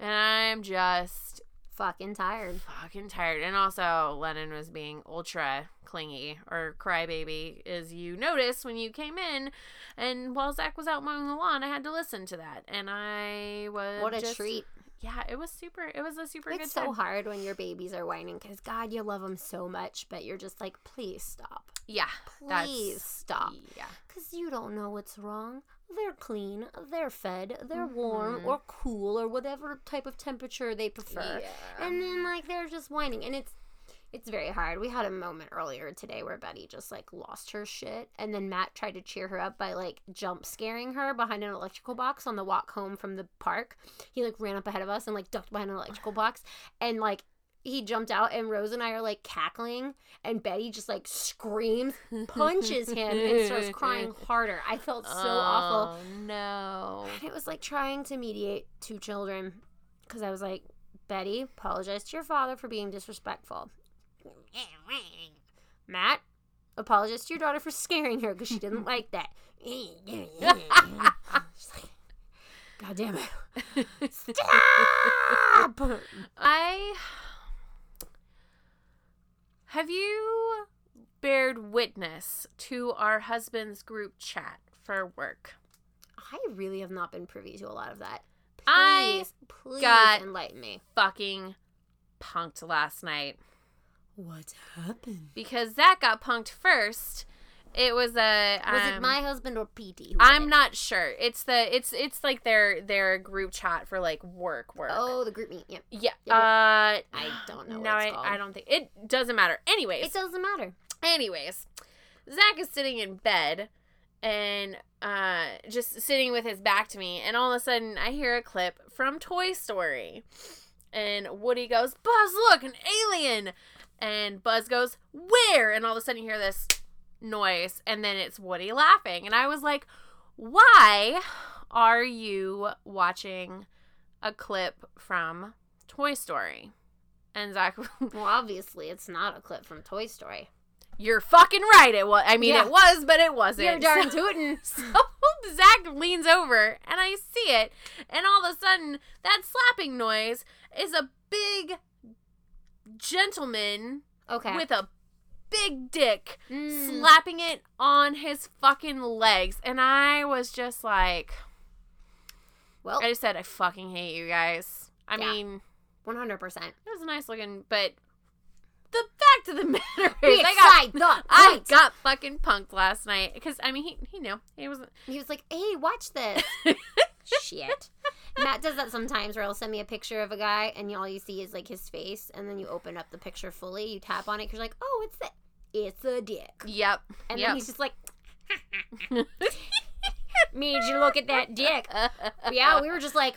And I'm just Fucking tired. fucking tired. And also, Lennon was being ultra clingy or crybaby, as you noticed when you came in. And while Zach was out mowing the lawn, I had to listen to that, and I was What a just- treat. Yeah, it was super. It was a super It's good It's so time. hard when your babies are whining because God, you love them so much, but you're just like, please stop. Yeah, Please stop. Yeah, Because you don't know what's wrong. They're clean, they're fed, they're warm Mhm. or cool or whatever type of temperature they prefer. yeah. And then like they're just whining and it's it's very hard. We had a moment earlier today where Betty just like lost her shit and then Matt tried to cheer her up by like jump scaring her behind an electrical box on the walk home from the park. He like ran up ahead of us and like ducked behind an electrical box and like he jumped out and Rose and I are like cackling and Betty just like screams, punches him and starts crying harder. I felt so oh, awful. Oh, No. It was like trying to mediate two children because I was like, Betty, apologize to your father for being disrespectful. Matt, apologize to your daughter for scaring her because she didn't like that. God damn it. Stop! I have you bared witness to our husband's group chat for work. I really have not been privy to a lot of that. I Please, please got- enlighten me. Fucking punked last night What happened? because Zach got punked first. It was a. Was it um, my husband or PT? I'm not sure. It's the it's it's like their their group chat for like work work. Oh, the group meet. Yeah. yeah. yeah, Uh, I don't know No, I. I don't think it doesn't matter. Anyways, It doesn't matter. Anyways, Zach is sitting in bed and uh, just sitting with his back to me, and all of a sudden I hear a clip from Toy Story. And Woody goes, Buzz, look, an alien! And Buzz goes, Where? And all of a sudden you hear this noise, and then it's Woody laughing. And I was like, Why are you watching a clip from Toy Story? And Zach Well, obviously, it's not a clip from Toy Story. You're fucking right. It was. I mean, Yeah. it was, but it wasn't. You're darn So, tootin'. so Zach leans over, and I see it, and all of a sudden, that slapping noise is a big gentleman Okay. with a big dick Mm. slapping it on his fucking legs, and I was just like, Well, I just said I fucking hate you guys. I Yeah. mean, one hundred percent. it was nice looking, but the fact of the matter Be is, I got I got fucking punked last night because I mean he he knew he wasn't. He was like, "Hey, watch this." Shit. Matt does that sometimes where he'll send me a picture of a guy and all you see is like his face and then you open up the picture fully, you tap on it, 'cause you're like, oh, it's the, it's a dick. Yep. And yep. then he's just like, made you look at that dick. yeah, we were just like,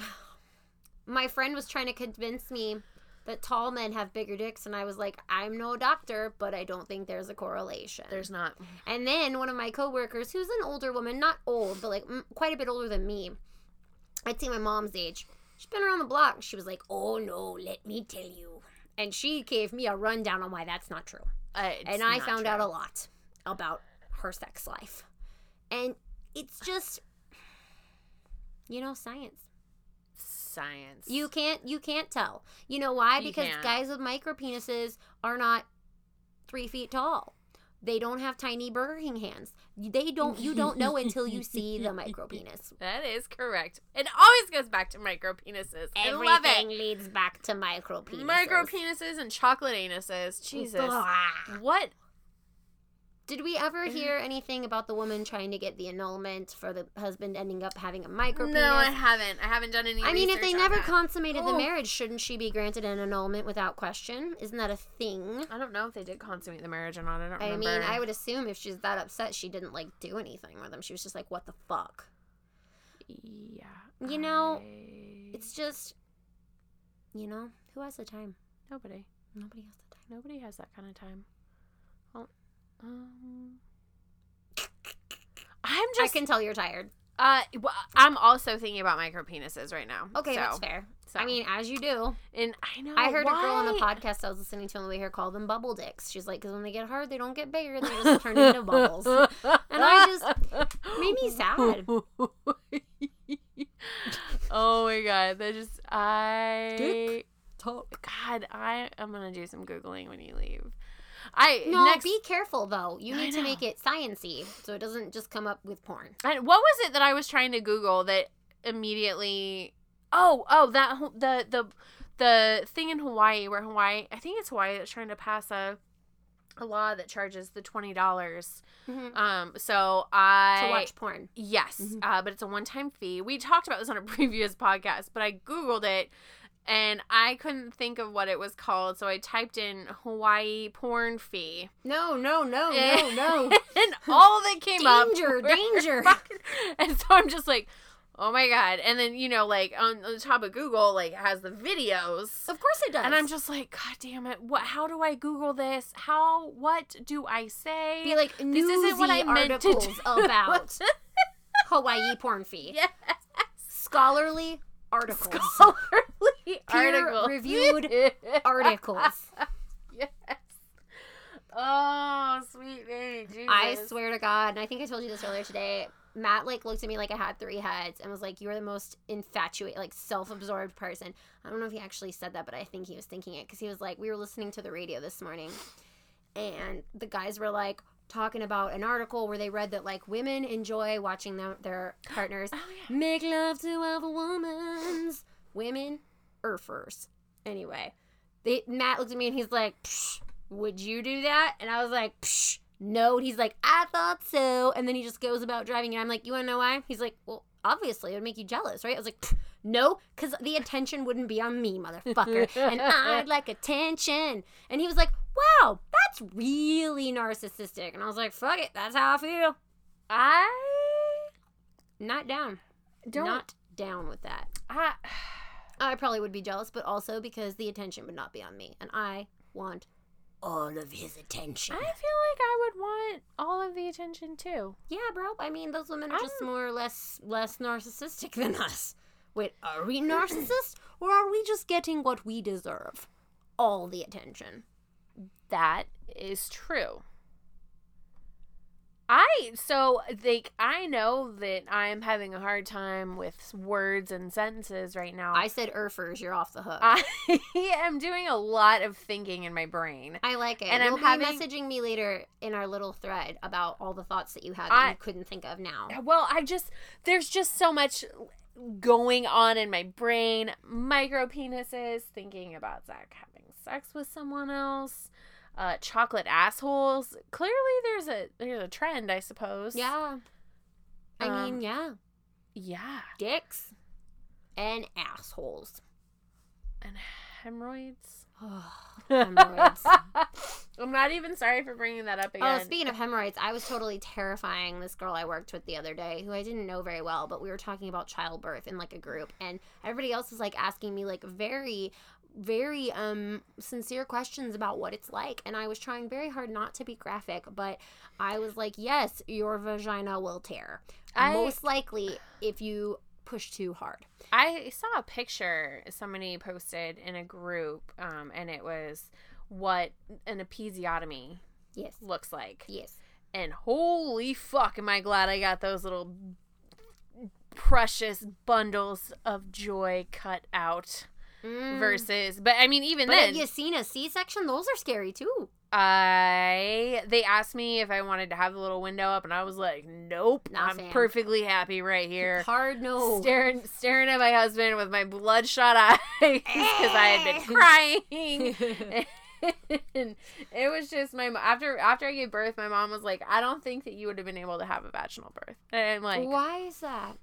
my friend was trying to convince me that tall men have bigger dicks, and I was like, I'm no doctor, but I don't think there's a correlation. There's not. And then one of my coworkers, who's an older woman, not old, but like quite a bit older than me, I'd say my mom's age. She's been around the block. She was like, "Oh no, let me tell you," and she gave me a rundown on why that's not true. Uh, and I found out a lot about her sex life, and it's just, you know, science. science. You can't you can't tell. You know why? You Because can't. guys with micro penises are not three feet tall. They don't have tiny Burger King hands. They don't. You don't know until you see the micro penis. That is correct. It always goes back to micro penises. I love Everything it. leads back to micro penises. Micro penises and chocolate anuses. Jesus. Blah. What? Did we ever mm-hmm. hear anything about the woman trying to get the annulment for the husband ending up having a micro penis? No, I haven't. I haven't done any. I mean, if they never that. consummated the Oh. marriage, shouldn't she be granted an annulment without question? Isn't that a thing? I don't know if they did consummate the marriage or not. I don't I remember. mean, I would assume if she's that upset, she didn't like do anything with him. She was just like, "What the fuck?" Yeah. You know, I- It's just, you know, who has the time? nobody. Nobody has the time. Nobody has that kind of time. Well, um, I'm just. I just. can tell you're tired. Uh, well, I'm also thinking about micro penises right now. Okay, so, that's fair. so. I mean, as you do. and I know. I heard a girl on the podcast I was listening to on the way here call them bubble dicks. She's like, because when they get hard, they don't get bigger; they just turn into bubbles. And I just made me sad. oh my god, that just I Dick talk. God, I am gonna do some googling when you leave. I No, next. be careful though. You need to make it sciency so it doesn't just come up with porn. I- what was it that I was trying to Google that immediately? Oh, oh, that the the the thing in Hawaii where Hawaii, I think it's Hawaii that's trying to pass a a law that charges the twenty dollars. Um, so I to watch porn. Yes, Mhm. uh, but it's a one-time fee. We talked about this on a previous podcast, but I googled it and I couldn't think of what it was called, so I typed in Hawaii porn fee, No, no, no, no, no. and all that came up Danger, danger. and so I'm just like, oh my god! And then you know, like on, on the top of Google, like has the videos. Of course it does. And I'm just like, God damn it! What? How do I Google this? How? What do I say? be like this isn't what I meant to do. about Hawaii porn fee. yes. Scholarly articles. scholarly Peer-reviewed articles. yes. Oh, sweet baby Jesus. I swear to God, and I think I told you this earlier today. Matt like looked at me like I had three heads and was like, "You are the most infatuated, like self-absorbed person." I don't know if he actually said that, but I think he was thinking it because he was like, "We were listening to the radio this morning, and the guys were like talking about an article where they read that like women enjoy watching them, their partners Oh, yeah. make love to other women's women erfers. Anyway, they Matt looked at me and he's like, Psh, "Would you do that?" And I was like, Psh, "No." And he's like, "I thought so." And then he just goes about driving, and I'm like, "You want to know why?" He's like, "Well, obviously it would make you jealous, right?" I was like, "No, because the attention wouldn't be on me, motherfucker, and I'd like attention." And he was like, "Wow, that's really narcissistic." And I was like, "Fuck it, that's how I feel." I Not down. don't. Not down with that. I, I probably would be jealous, but also because the attention would not be on me, and I want all of his attention. I feel like I would want all of the attention too. yeah, bro. I mean, those women are just I'm- more or less less narcissistic than us. Wait, are we narcissists, or are we just getting what we deserve? All the attention. That is true. I so like I know that I'm having a hard time with words and sentences right now. I said erfers, you're off the hook. I am doing a lot of thinking in my brain. I like it. And You'll I'm be having- messaging me later in our little thread about all the thoughts that you had that I- you couldn't think of now. Uh, well, I just there's just so much going on in my brain. Micro penises, thinking about Zach having sex with someone else. Uh, chocolate assholes. Clearly, there's a there's a trend, I suppose. Yeah. I Um, mean, yeah. Yeah. Dicks and assholes. And hemorrhoids. Hemorrhoids. I'm not even sorry for bringing that up again. Oh, speaking of hemorrhoids, I was totally terrifying this girl I worked with the other day, who I didn't know very well, but we were talking about childbirth in like a group, and everybody else was like asking me like very, very um sincere questions about what it's like, and I was trying very hard not to be graphic, but I was like, yes, your vagina will tear, I- most likely if you push too hard. I saw a picture somebody posted in a group, um, and it was what an episiotomy Yes. looks like. Yes. And holy fuck, am I glad I got those little precious bundles of joy cut out Mm. versus but I mean even But then have you seen a C-section? Those are scary too. I they asked me if I wanted to have the little window up and I was like nope Nah, I'm fam. perfectly happy right here Hard no. staring staring at my husband with my bloodshot eyes because I had been crying and it was just my after after I gave birth my mom was like I don't think that you would have been able to have a vaginal birth and I'm like Why is that?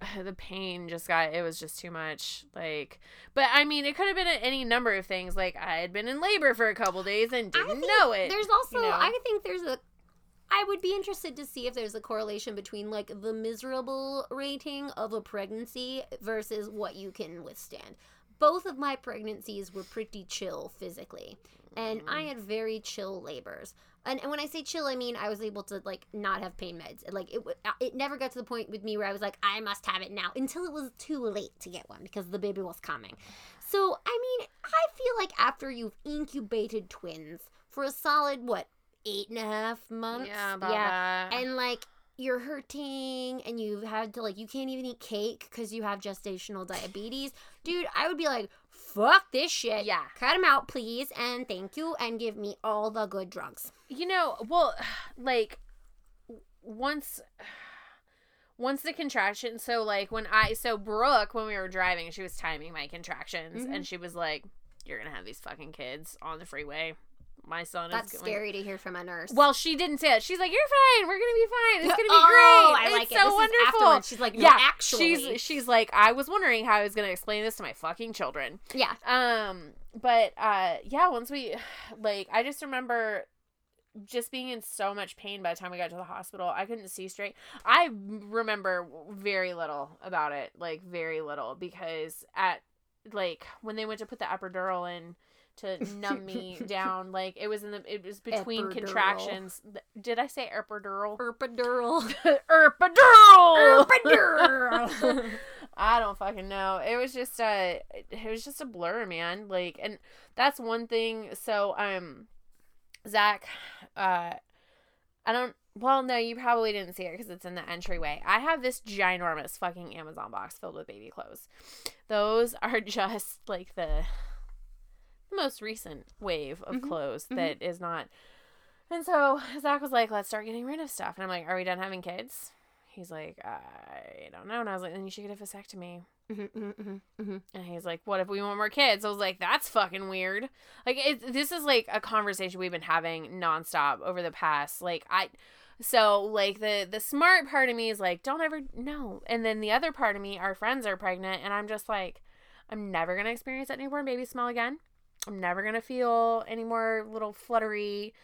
the pain just got it was just too much like but i mean it could have been any number of things like i had been in labor for a couple days and didn't know it There's also, you know? I think there's a. I would be interested to see if there's a correlation between like the miserable rating of a pregnancy versus what you can withstand. Both of my pregnancies were pretty chill physically, and I mm. had very chill labors. And, and when I say chill, I mean I was able to like not have pain meds. Like it, uh, it never got to the point with me where I was like, I must have it now until it was too late to get one because the baby was coming. So I mean, I feel like after you've incubated twins for a solid what eight and a half months, yeah about that and like you're hurting and you've had to like you can't even eat cake because you have gestational diabetes dude i would be like fuck this shit Yeah. cut him out please and thank you and give me all the good drugs you know well like once once the contraction so like when i so brooke when we were driving she was timing my contractions Mhm. and she was like you're gonna have these fucking kids on the freeway my son that's is going scary to hear from a nurse well she didn't say it she's like you're fine we're gonna be fine it's gonna be oh, great I like it's it. so This is wonderful. She's like, no, yeah, actually, she's she's like, I was wondering how I was gonna explain this to my fucking children. yeah. Um, but uh, yeah, once we, like, I just remember just being in so much pain by the time we got to the hospital. I couldn't see straight. I remember very little about it, like very little, because at like when they went to put the epidural in to numb me down, like it was in the it was between Epidural. contractions. Did I say epidural? Epidural. epidural. Epidural. I don't fucking know. It was just a it was just a blur, man. Like and that's one thing. So um Zach uh I don't well no, you probably didn't see it because it's in the entryway. I have this ginormous fucking Amazon box filled with baby clothes. Those are just like the the most recent wave of Mhm, clothes mhm. that is not and so Zach was like, let's start getting rid of stuff. And I'm like, are we done having kids? He's like, I don't know. And I was like, then you should get a vasectomy. Mhm, mhm, mhm, mhm. And he's like, what if we want more kids? I was like, that's fucking weird. Like, it, this is like a conversation we've been having nonstop over the past, like, I. So like the the smart part of me is like don't ever no, and then the other part of me, our friends are pregnant, and I'm just like, I'm never gonna experience that newborn baby smell again. I'm never gonna feel any more little fluttery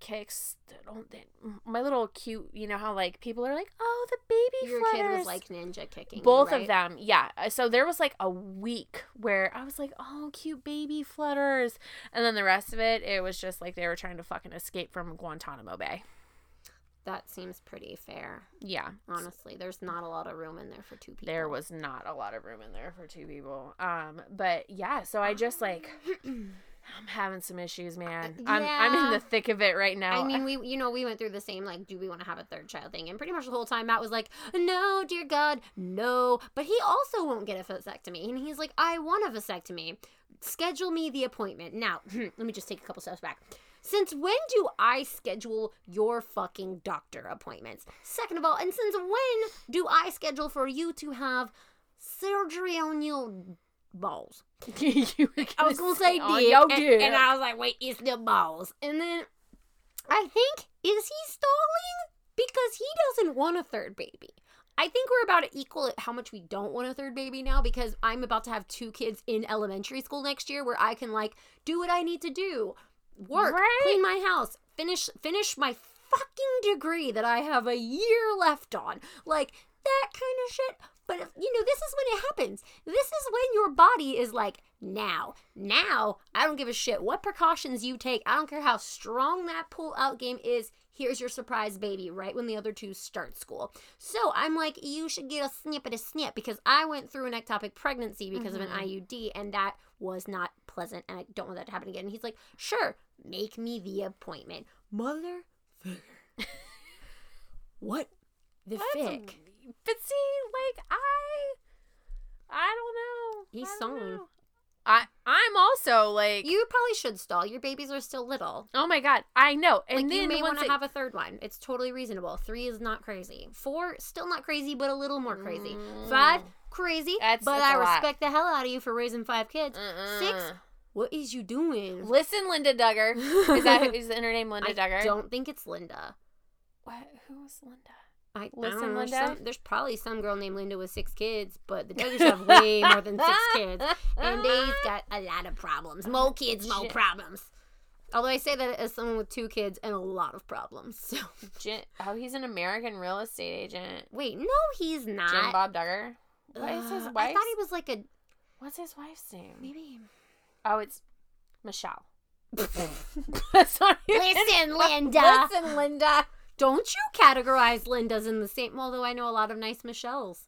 kicks. that don't- that- My little cute, you know how like people are like, oh the baby flutters. Your flutters. kid was like ninja kicking. you, Both right? of them, yeah. Uh, So there was like a week where I was like, "Oh, cute baby flutters," and then the rest of it, it was just like they were trying to fucking escape from Guantanamo Bay. That seems pretty fair. Yeah, Honestly, there's not a lot of room in there for two people. there was not a lot of room in there for two people. Um, but yeah, so I just like I'm having some issues, man. I'm I'm in the thick of it right now. I mean, we you know we went through the same like, do we want to have a third child thing? And pretty much the whole time Matt was like, no, dear God, no. But he also won't get a vasectomy, and he's like, I want a vasectomy. Schedule me the appointment now. let me just take a couple steps back. Since when do I schedule your fucking doctor appointments? Second of all, and since when do I schedule for you to have surgery on your balls? I was gonna say on dick, and, and I was like, wait, it's the balls. And then I think is he stalling because he doesn't want a third baby. I think we're about to equal at how much we don't want a third baby now because I'm about to have two kids in elementary school next year where I can like do what I need to do, work, Right. clean my house, finish finish my fucking degree that I have a year left on, like that kind of shit. But if, you know, this is when it happens. This is when your body is like, now, now, I don't give a shit what precautions you take. I don't care how strong that pull out game is. Here's your surprise baby right when the other two start school. So I'm like, you should get a snip at a snip because I went through an ectopic pregnancy because of an mm-hmm. IUD and that was not pleasant and I don't want that to happen again. And he's like, sure, make me the appointment. Mother. what the That's a- But see, like I, I don't know. He's I don't know. I I'm also like, You probably should stall. Your babies are still little. oh my god, I know. And like then you may want to have a third one. It's totally reasonable. Three is not crazy. Four still not crazy, but a little more crazy. Five mm. crazy, That's- but that's I a lot. respect the hell out of you for raising five kids. Six. What is you doing? Listen, Linda Duggar. Is that is her name Linda I Duggar? I don't think it's Linda. What? Who was Linda? I, Listen, I don't know. Linda? Some, there's probably some girl named Linda with six kids, but the Duggars have way more than six kids, and they've got a lot of problems. More kids, more problems. Although I say that as someone with two kids and a lot of problems. So Jim, oh, he's an American real estate agent. wait, no, he's not. Jim Bob Duggar. What is his Uh, wife's? I thought he was like a What's his wife's name? maybe. Oh, it's Michelle. That's not Listen, Linda. Listen, Linda. Don't you categorize Lindas in the same? Although I know a lot of nice Michelles,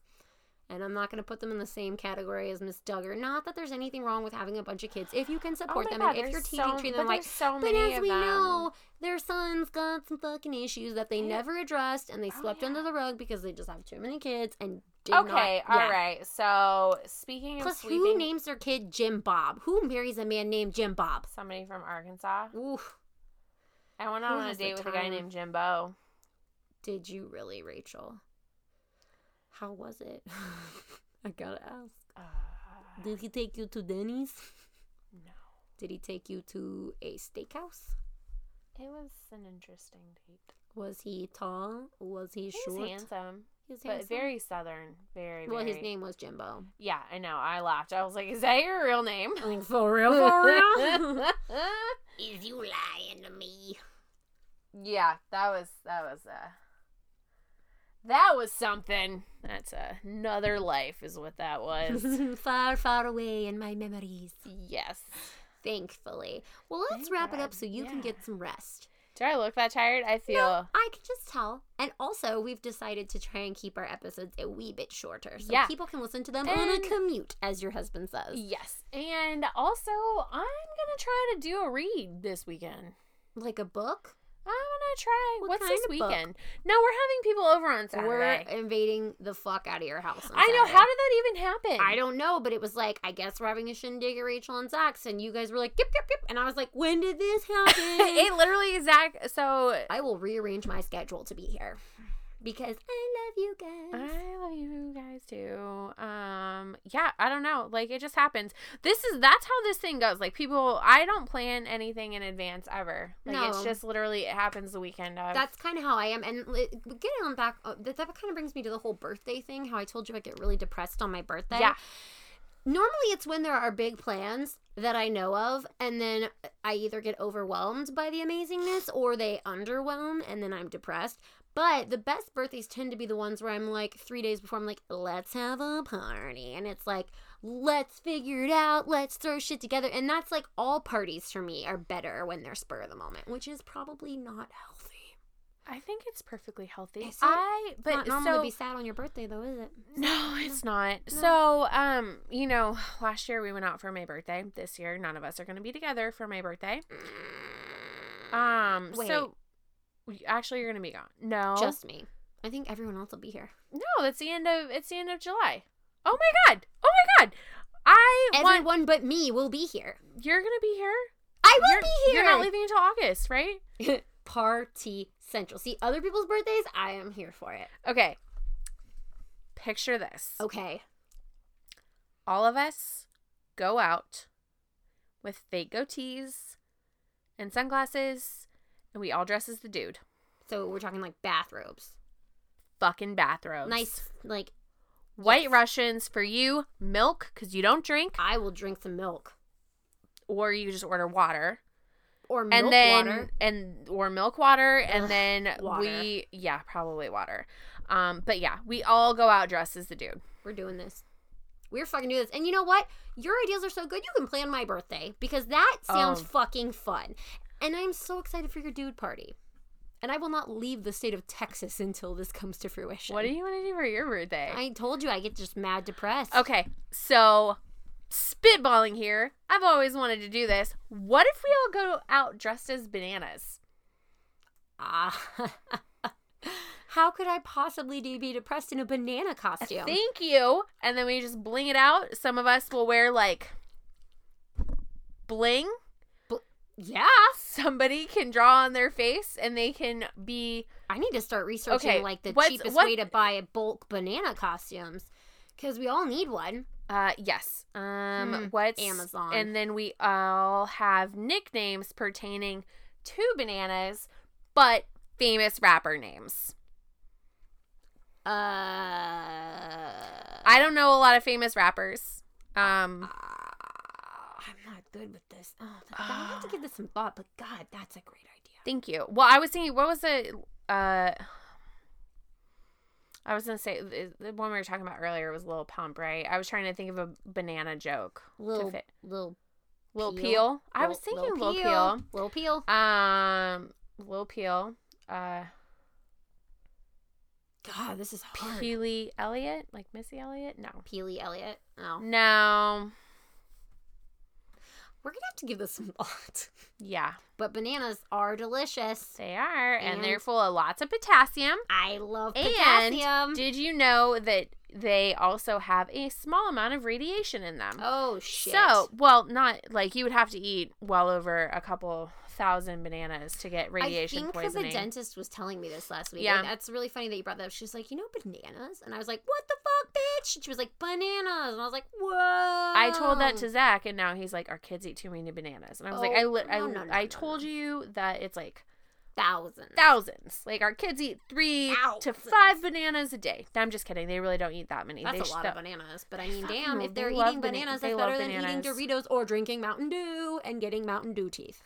and I'm not going to put them in the same category as Miss Duggar. Not that there's anything wrong with having a bunch of kids if you can oh support oh them God, and if you're teaching so, but them like. so But many as we them. know, their son's got some fucking issues that they Yeah. never addressed, and they Oh, swept yeah. under the rug because they just have too many kids and Okay, not. all right. So speaking Plus, of who names their kid Jim Bob? Who marries a man named Jim Bob? somebody from Arkansas. Oof. I went on a date with a guy named Jimbo. Did you really, Rachel? How was it? I gotta ask. Uh, Did he take you to Denny's? no, Did he take you to a steakhouse? it was an interesting date. Was he tall? Was he, He short? was handsome, He was but handsome? very southern. Very, Well, his name was Jimbo. Yeah, I know. I laughed. I was like, "Is that your real name?" Like for real, for real? Is you lying to me? yeah, that was that was uh that was something. That's another life, is what that was. far, far away in my memories. yes. Thankfully. Well, let's Thank wrap it up so you can get some rest. Do I look that tired? I feel. No, I can just tell. And also, we've decided to try and keep our episodes a wee bit shorter so Yeah. people can listen to them on a commute, as your husband says. Yes. And also, I'm going to try to do a read this weekend. Like a book? I'm going to try. What What's this of book? weekend? No, we're having people over on We're Saturday. invading the fuck out of your house. I know. Saturday. How did that even happen? I don't know, but it was like, I guess we're having a shindig at Rachel and Zach's, and you guys were like, yip, yip, yip. And I was like, when did this happen? it literally, Zach. So I will rearrange my schedule to be here because I love you guys. I love you guys too. Um, yeah, I don't know. Like it just happens. This is that's how this thing goes. Like people, I don't plan anything in advance ever. Like it's just literally it happens the weekend of. That's kind of how I am. And getting on back, uh, that, that kind of brings me to the whole birthday thing. How I told you I get really depressed on my birthday. Yeah. Normally, it's when there are big plans that I know of, and then I either get overwhelmed by the amazingness or they underwhelm, and then I'm depressed. But the best birthdays tend to be the ones where I'm like three days before, I'm like, let's have a party. And it's like, let's figure it out, let's throw shit together. And that's like all parties for me are better when they're spur of the moment, which is probably not healthy. I think it's perfectly healthy. Is it? I It's but not normal so to be sad on your birthday, though, is it? no, it's not. No. So, um, you know, last year we went out for my birthday. This year, none of us are going to be together for my birthday. Um, Wait. so actually, you're to be gone. No, Just me. I think everyone else will be here. no. That's the end of. It's the end of July. Oh my god. Oh my god. I want. Everyone but me will be here. You're to be here. I will you're, be here. You're not leaving until August, right? Party central. See, other people's birthdays, I am here for it. Okay. Picture this. Okay. all of us go out with fake goatees and sunglasses, and we all dress as the dude. So we're talking like bathrobes. Fucking bathrobes. Nice, like, White yes. Russians for you, milk, because you don't drink, I will drink some milk. or you just order water. Or milk and then water. and or milk water and then water. we yeah probably water um but yeah we all go out dressed as the dude We're doing this. We're fucking doing this. And you know what? Your ideas are so good, you can plan my birthday because that sounds Oh. fucking fun. And I'm so excited for your dude party. And I will not leave the state of Texas until this comes to fruition. what do you want to do for your birthday I told you I get just mad depressed. Okay, so spitballing here. I've always wanted to do this. What if we all go out dressed as bananas? Ah. How could I possibly be depressed in a banana costume? Thank you. And then we just bling it out. Some of us will wear like bling. Yeah. Somebody can draw on their face and they can be I need to start researching Okay, like the cheapest what- way to buy bulk banana costumes because we all need one. uh yes. Um Hmm, what's Amazon. And then we all have nicknames pertaining to bananas, but famous rapper names. Uh, I don't know a lot of famous rappers. Um uh, I'm not good with this. Oh, I have to give this some thought. But God, that's a great idea. Thank you. Well, I was thinking, what was it? Uh, I was gonna say the one we were talking about earlier was Little Pump, right? I was trying to think of a banana joke Little, to fit. little, Lil Peel? Peel. I was thinking Lil Lil Peel. Lil Peel. Um, Little Peel. Uh, God, this is hard. Peely Elliott, like Missy Elliott. No, Peely Elliott. Oh, no. We're gonna have to give this some thought. Yeah, But bananas are delicious. they are, and, they're full of lots of potassium. I love And potassium. Did you know that they also have a small amount of radiation in them? oh shit. So, well, not like you would have to eat well over a couple thousand bananas to get radiation I think poisoning. the dentist was telling me this last week. Yeah. And that's really funny that you brought that up. She was like, you know, bananas? And I was like, what the fuck, bitch? And she was like, bananas. And I was like, whoa. I told that to Zach, and now he's like, "Our kids eat too many bananas." And I was like, Oh, "I, li- I, no, no, no, I no, told no. you that it's like thousands. thousands. Like our kids eat three to five bananas a day. I'm just kidding. They really don't eat that many. That's they a lot sh- of bananas. But I mean, damn, if they they're eating bana- bananas, they that's better than eating. Doritos or drinking Mountain Dew and getting Mountain Dew teeth.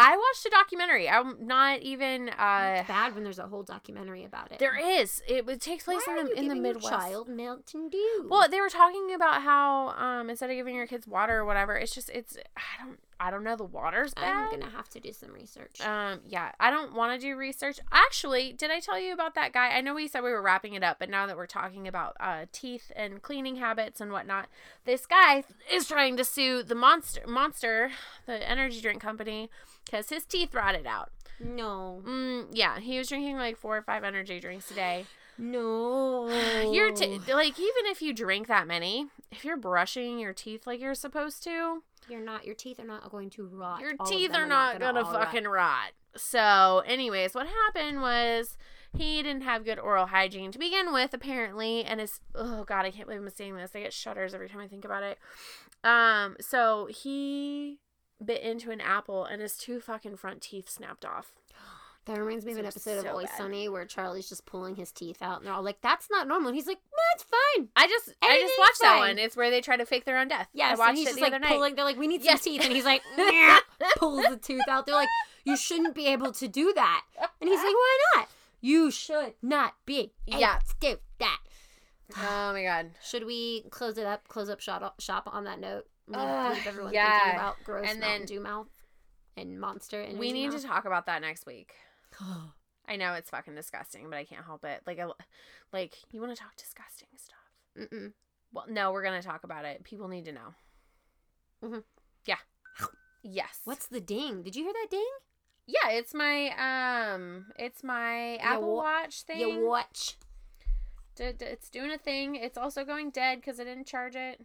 I watched a documentary. I'm not even. uh It's bad when there's a whole documentary about it. There is. It, it takes place Why in the in the Midwest. child Mountain Dew. Well, they were talking about how um instead of giving your kids water or whatever, it's just it's I don't I don't know the water's bad. I'm gonna have to do some research. Um, yeah, I don't want to do research. Actually, did I tell you about that guy? I know we said we were wrapping it up, but now that we're talking about uh, teeth and cleaning habits and whatnot, this guy is trying to sue the monster, monster, the energy drink company, because his teeth rotted out. no, Mm, yeah, he was drinking like four or five energy drinks a day. No. Your t- like even if you drink that many, if you're brushing your teeth like you're supposed to, You're not. Your teeth are not going to rot. your All teeth them are not gonna, rot. fucking rot. So, anyways, what happened was he didn't have good oral hygiene to begin with, apparently, and his oh god, I can't believe I'm saying this. I get shudders every time I think about it. Um, so he bit into an apple and his two fucking front teeth snapped off. That reminds me of an So episode of so Always bad. Sunny where Charlie's just pulling his teeth out, and they're all like, "That's not normal." And he's like, "No, it's fine." I just I just watched that one. It's where they try to fake their own death. Yes, I and watched he's it just the like other night. pulling. They're like, "We need some Yes. teeth," and he's like, pulls the tooth out. They're like, "You shouldn't be able to do that," and he's like, "Why not?" You should not be. able Yeah. to do that. Oh my god. Should we close it up? Close up shop, shop on that note. Leave everyone yeah. thinking about gross And Mountain then- Dew mouth and Monster. And we need to talk about that next week. I know it's fucking disgusting, but I can't help it. Like, I, like you want to talk disgusting stuff. Mm-mm. Well, no, we're gonna talk about it. People need to know. Mm-hmm. Yeah. Yes. What's the ding? Did you hear that ding? Yeah, it's my um, it's my Apple wa- Watch thing. You watch. D- d- it's doing a thing. It's also going dead because I didn't charge it.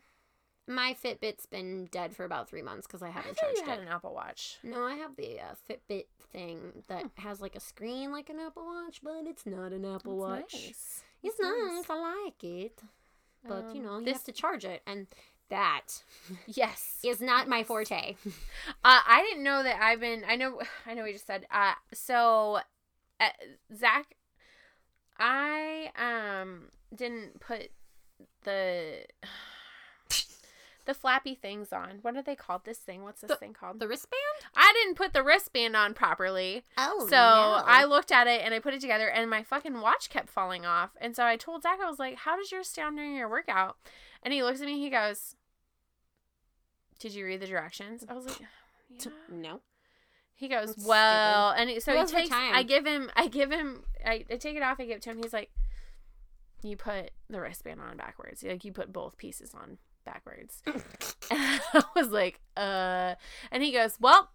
My Fitbit's been dead for about three months because I I haven't you charged had it. an Apple Watch. No, I have the uh, Fitbit thing that has like a screen like an Apple Watch, but it's not an Apple That's Watch. nice. It's That's nice. I like it, but you Um, know you this- have to charge it, and that Yes. is not my forte. Uh, I didn't know that I've been. I know. I know. We just said. Uh, so, uh, Zach, I um didn't put the the flappy things on. What are they called? This thing. What's this The- thing called? The wristband? I didn't put the wristband on properly. Oh, So I looked at it and I put it together, and my fucking watch kept falling off. And so I told Zach, I was like, "How does yours stay on during your workout?" And he looks at me. He goes, "Did you read the directions?" I was like, "Yeah." no. He goes, That's "Well," and he, so Who he takes. I give him. I give him. I, I take it off. I give it to him. He's like, "You put the wristband on backwards. Like you put both pieces on backwards." and I was like, "Uh," and he goes, "Well."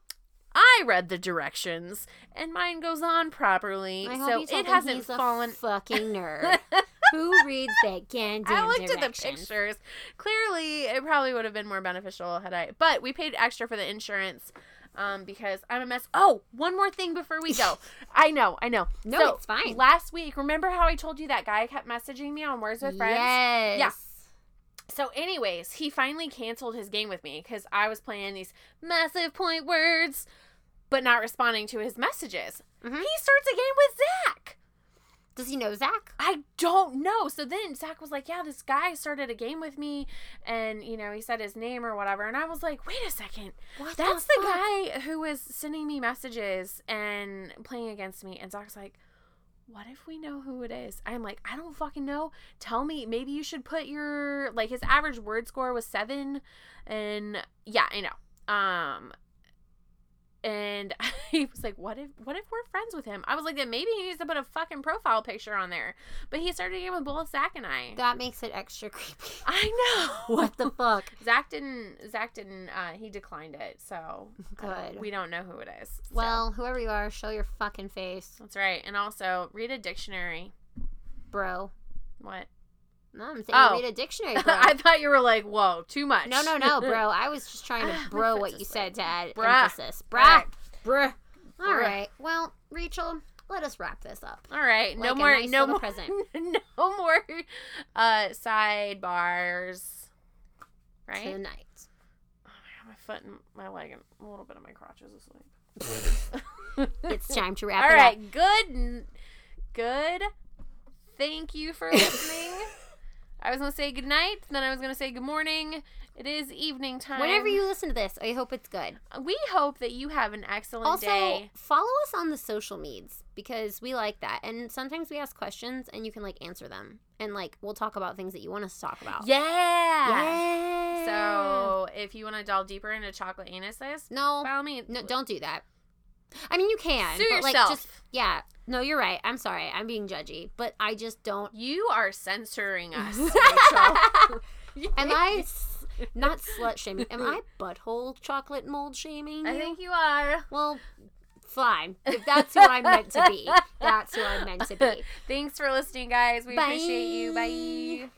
I read the directions, and mine goes on properly, so it hasn't fallen. fucking nerd. Who reads that goddamn I looked at the pictures. Clearly, it probably would have been more beneficial had I. But we paid extra for the insurance um, because I'm a mess. Oh, one more thing before we go. I know, I know. No, So, it's fine. Last week, remember how I told you that guy kept messaging me on Words with Friends? Yes. Yeah. So, anyways, he finally canceled his game with me because I was playing these massive point words, but not responding to his messages. Mhm. He starts a game with Zach. Does he know Zach? I don't know. So then Zach was like, Yeah, this guy started a game with me and you know, he said his name or whatever. And I was like, Wait a second. What That's the, fuck? guy who was sending me messages and playing against me. And Zach's like, What if we know who it is? I'm like, I don't fucking know. Tell me. Maybe you should put your like his average word score was seven. And yeah, I know. Um and he was like, "What if, what if we're friends with him?" I was like, "Then maybe he needs to put a fucking profile picture on there." But he started again with both Zach and I. That makes it extra creepy. I know. what the fuck? Zach didn't. Zach didn't. Uh, he declined it, so uh, Good. we don't know who it is. So, Well, whoever you are, show your fucking face, that's right. And also read a dictionary. bro. What? No, I'm saying Oh. read a dictionary. I thought you were like, "Whoa, too much." no, no, no, bro. I was just trying to bro what you said to add Bruh. emphasis. Bruh. right. Bruh. All Bruh. Well, Rachel, let us wrap this up. All right. No Like a more. nice no more. present. no more. Uh, sidebars. Right. Tonight. Oh my, God, my foot and my leg and a little bit of my crotch is asleep. It's time to wrap All it right. up. All right. Good. Good. Thank you for listening. I was gonna say good night, then I was gonna say good morning. It is evening time. Whenever you listen to this, I hope it's good. we hope that you have an excellent day. Also, day. follow us on the social medias because we like that. And sometimes we ask questions and you can like answer them. And like we'll talk about things that you want us to talk about. Yeah. Yeah. So if you want to delve deeper into chocolate anuses, no, all means, no, don't do that. I mean, you can. Sue but, like, just yeah. No, you're right. I'm sorry. I'm being judgy, but I just don't. You are censoring us. Am I not slut shaming? Am I butthole chocolate mold shaming? I think you are. Well, fine. If that's who I'm meant to be, that's who I'm meant to be. Thanks for listening, guys. We Bye. appreciate you. Bye.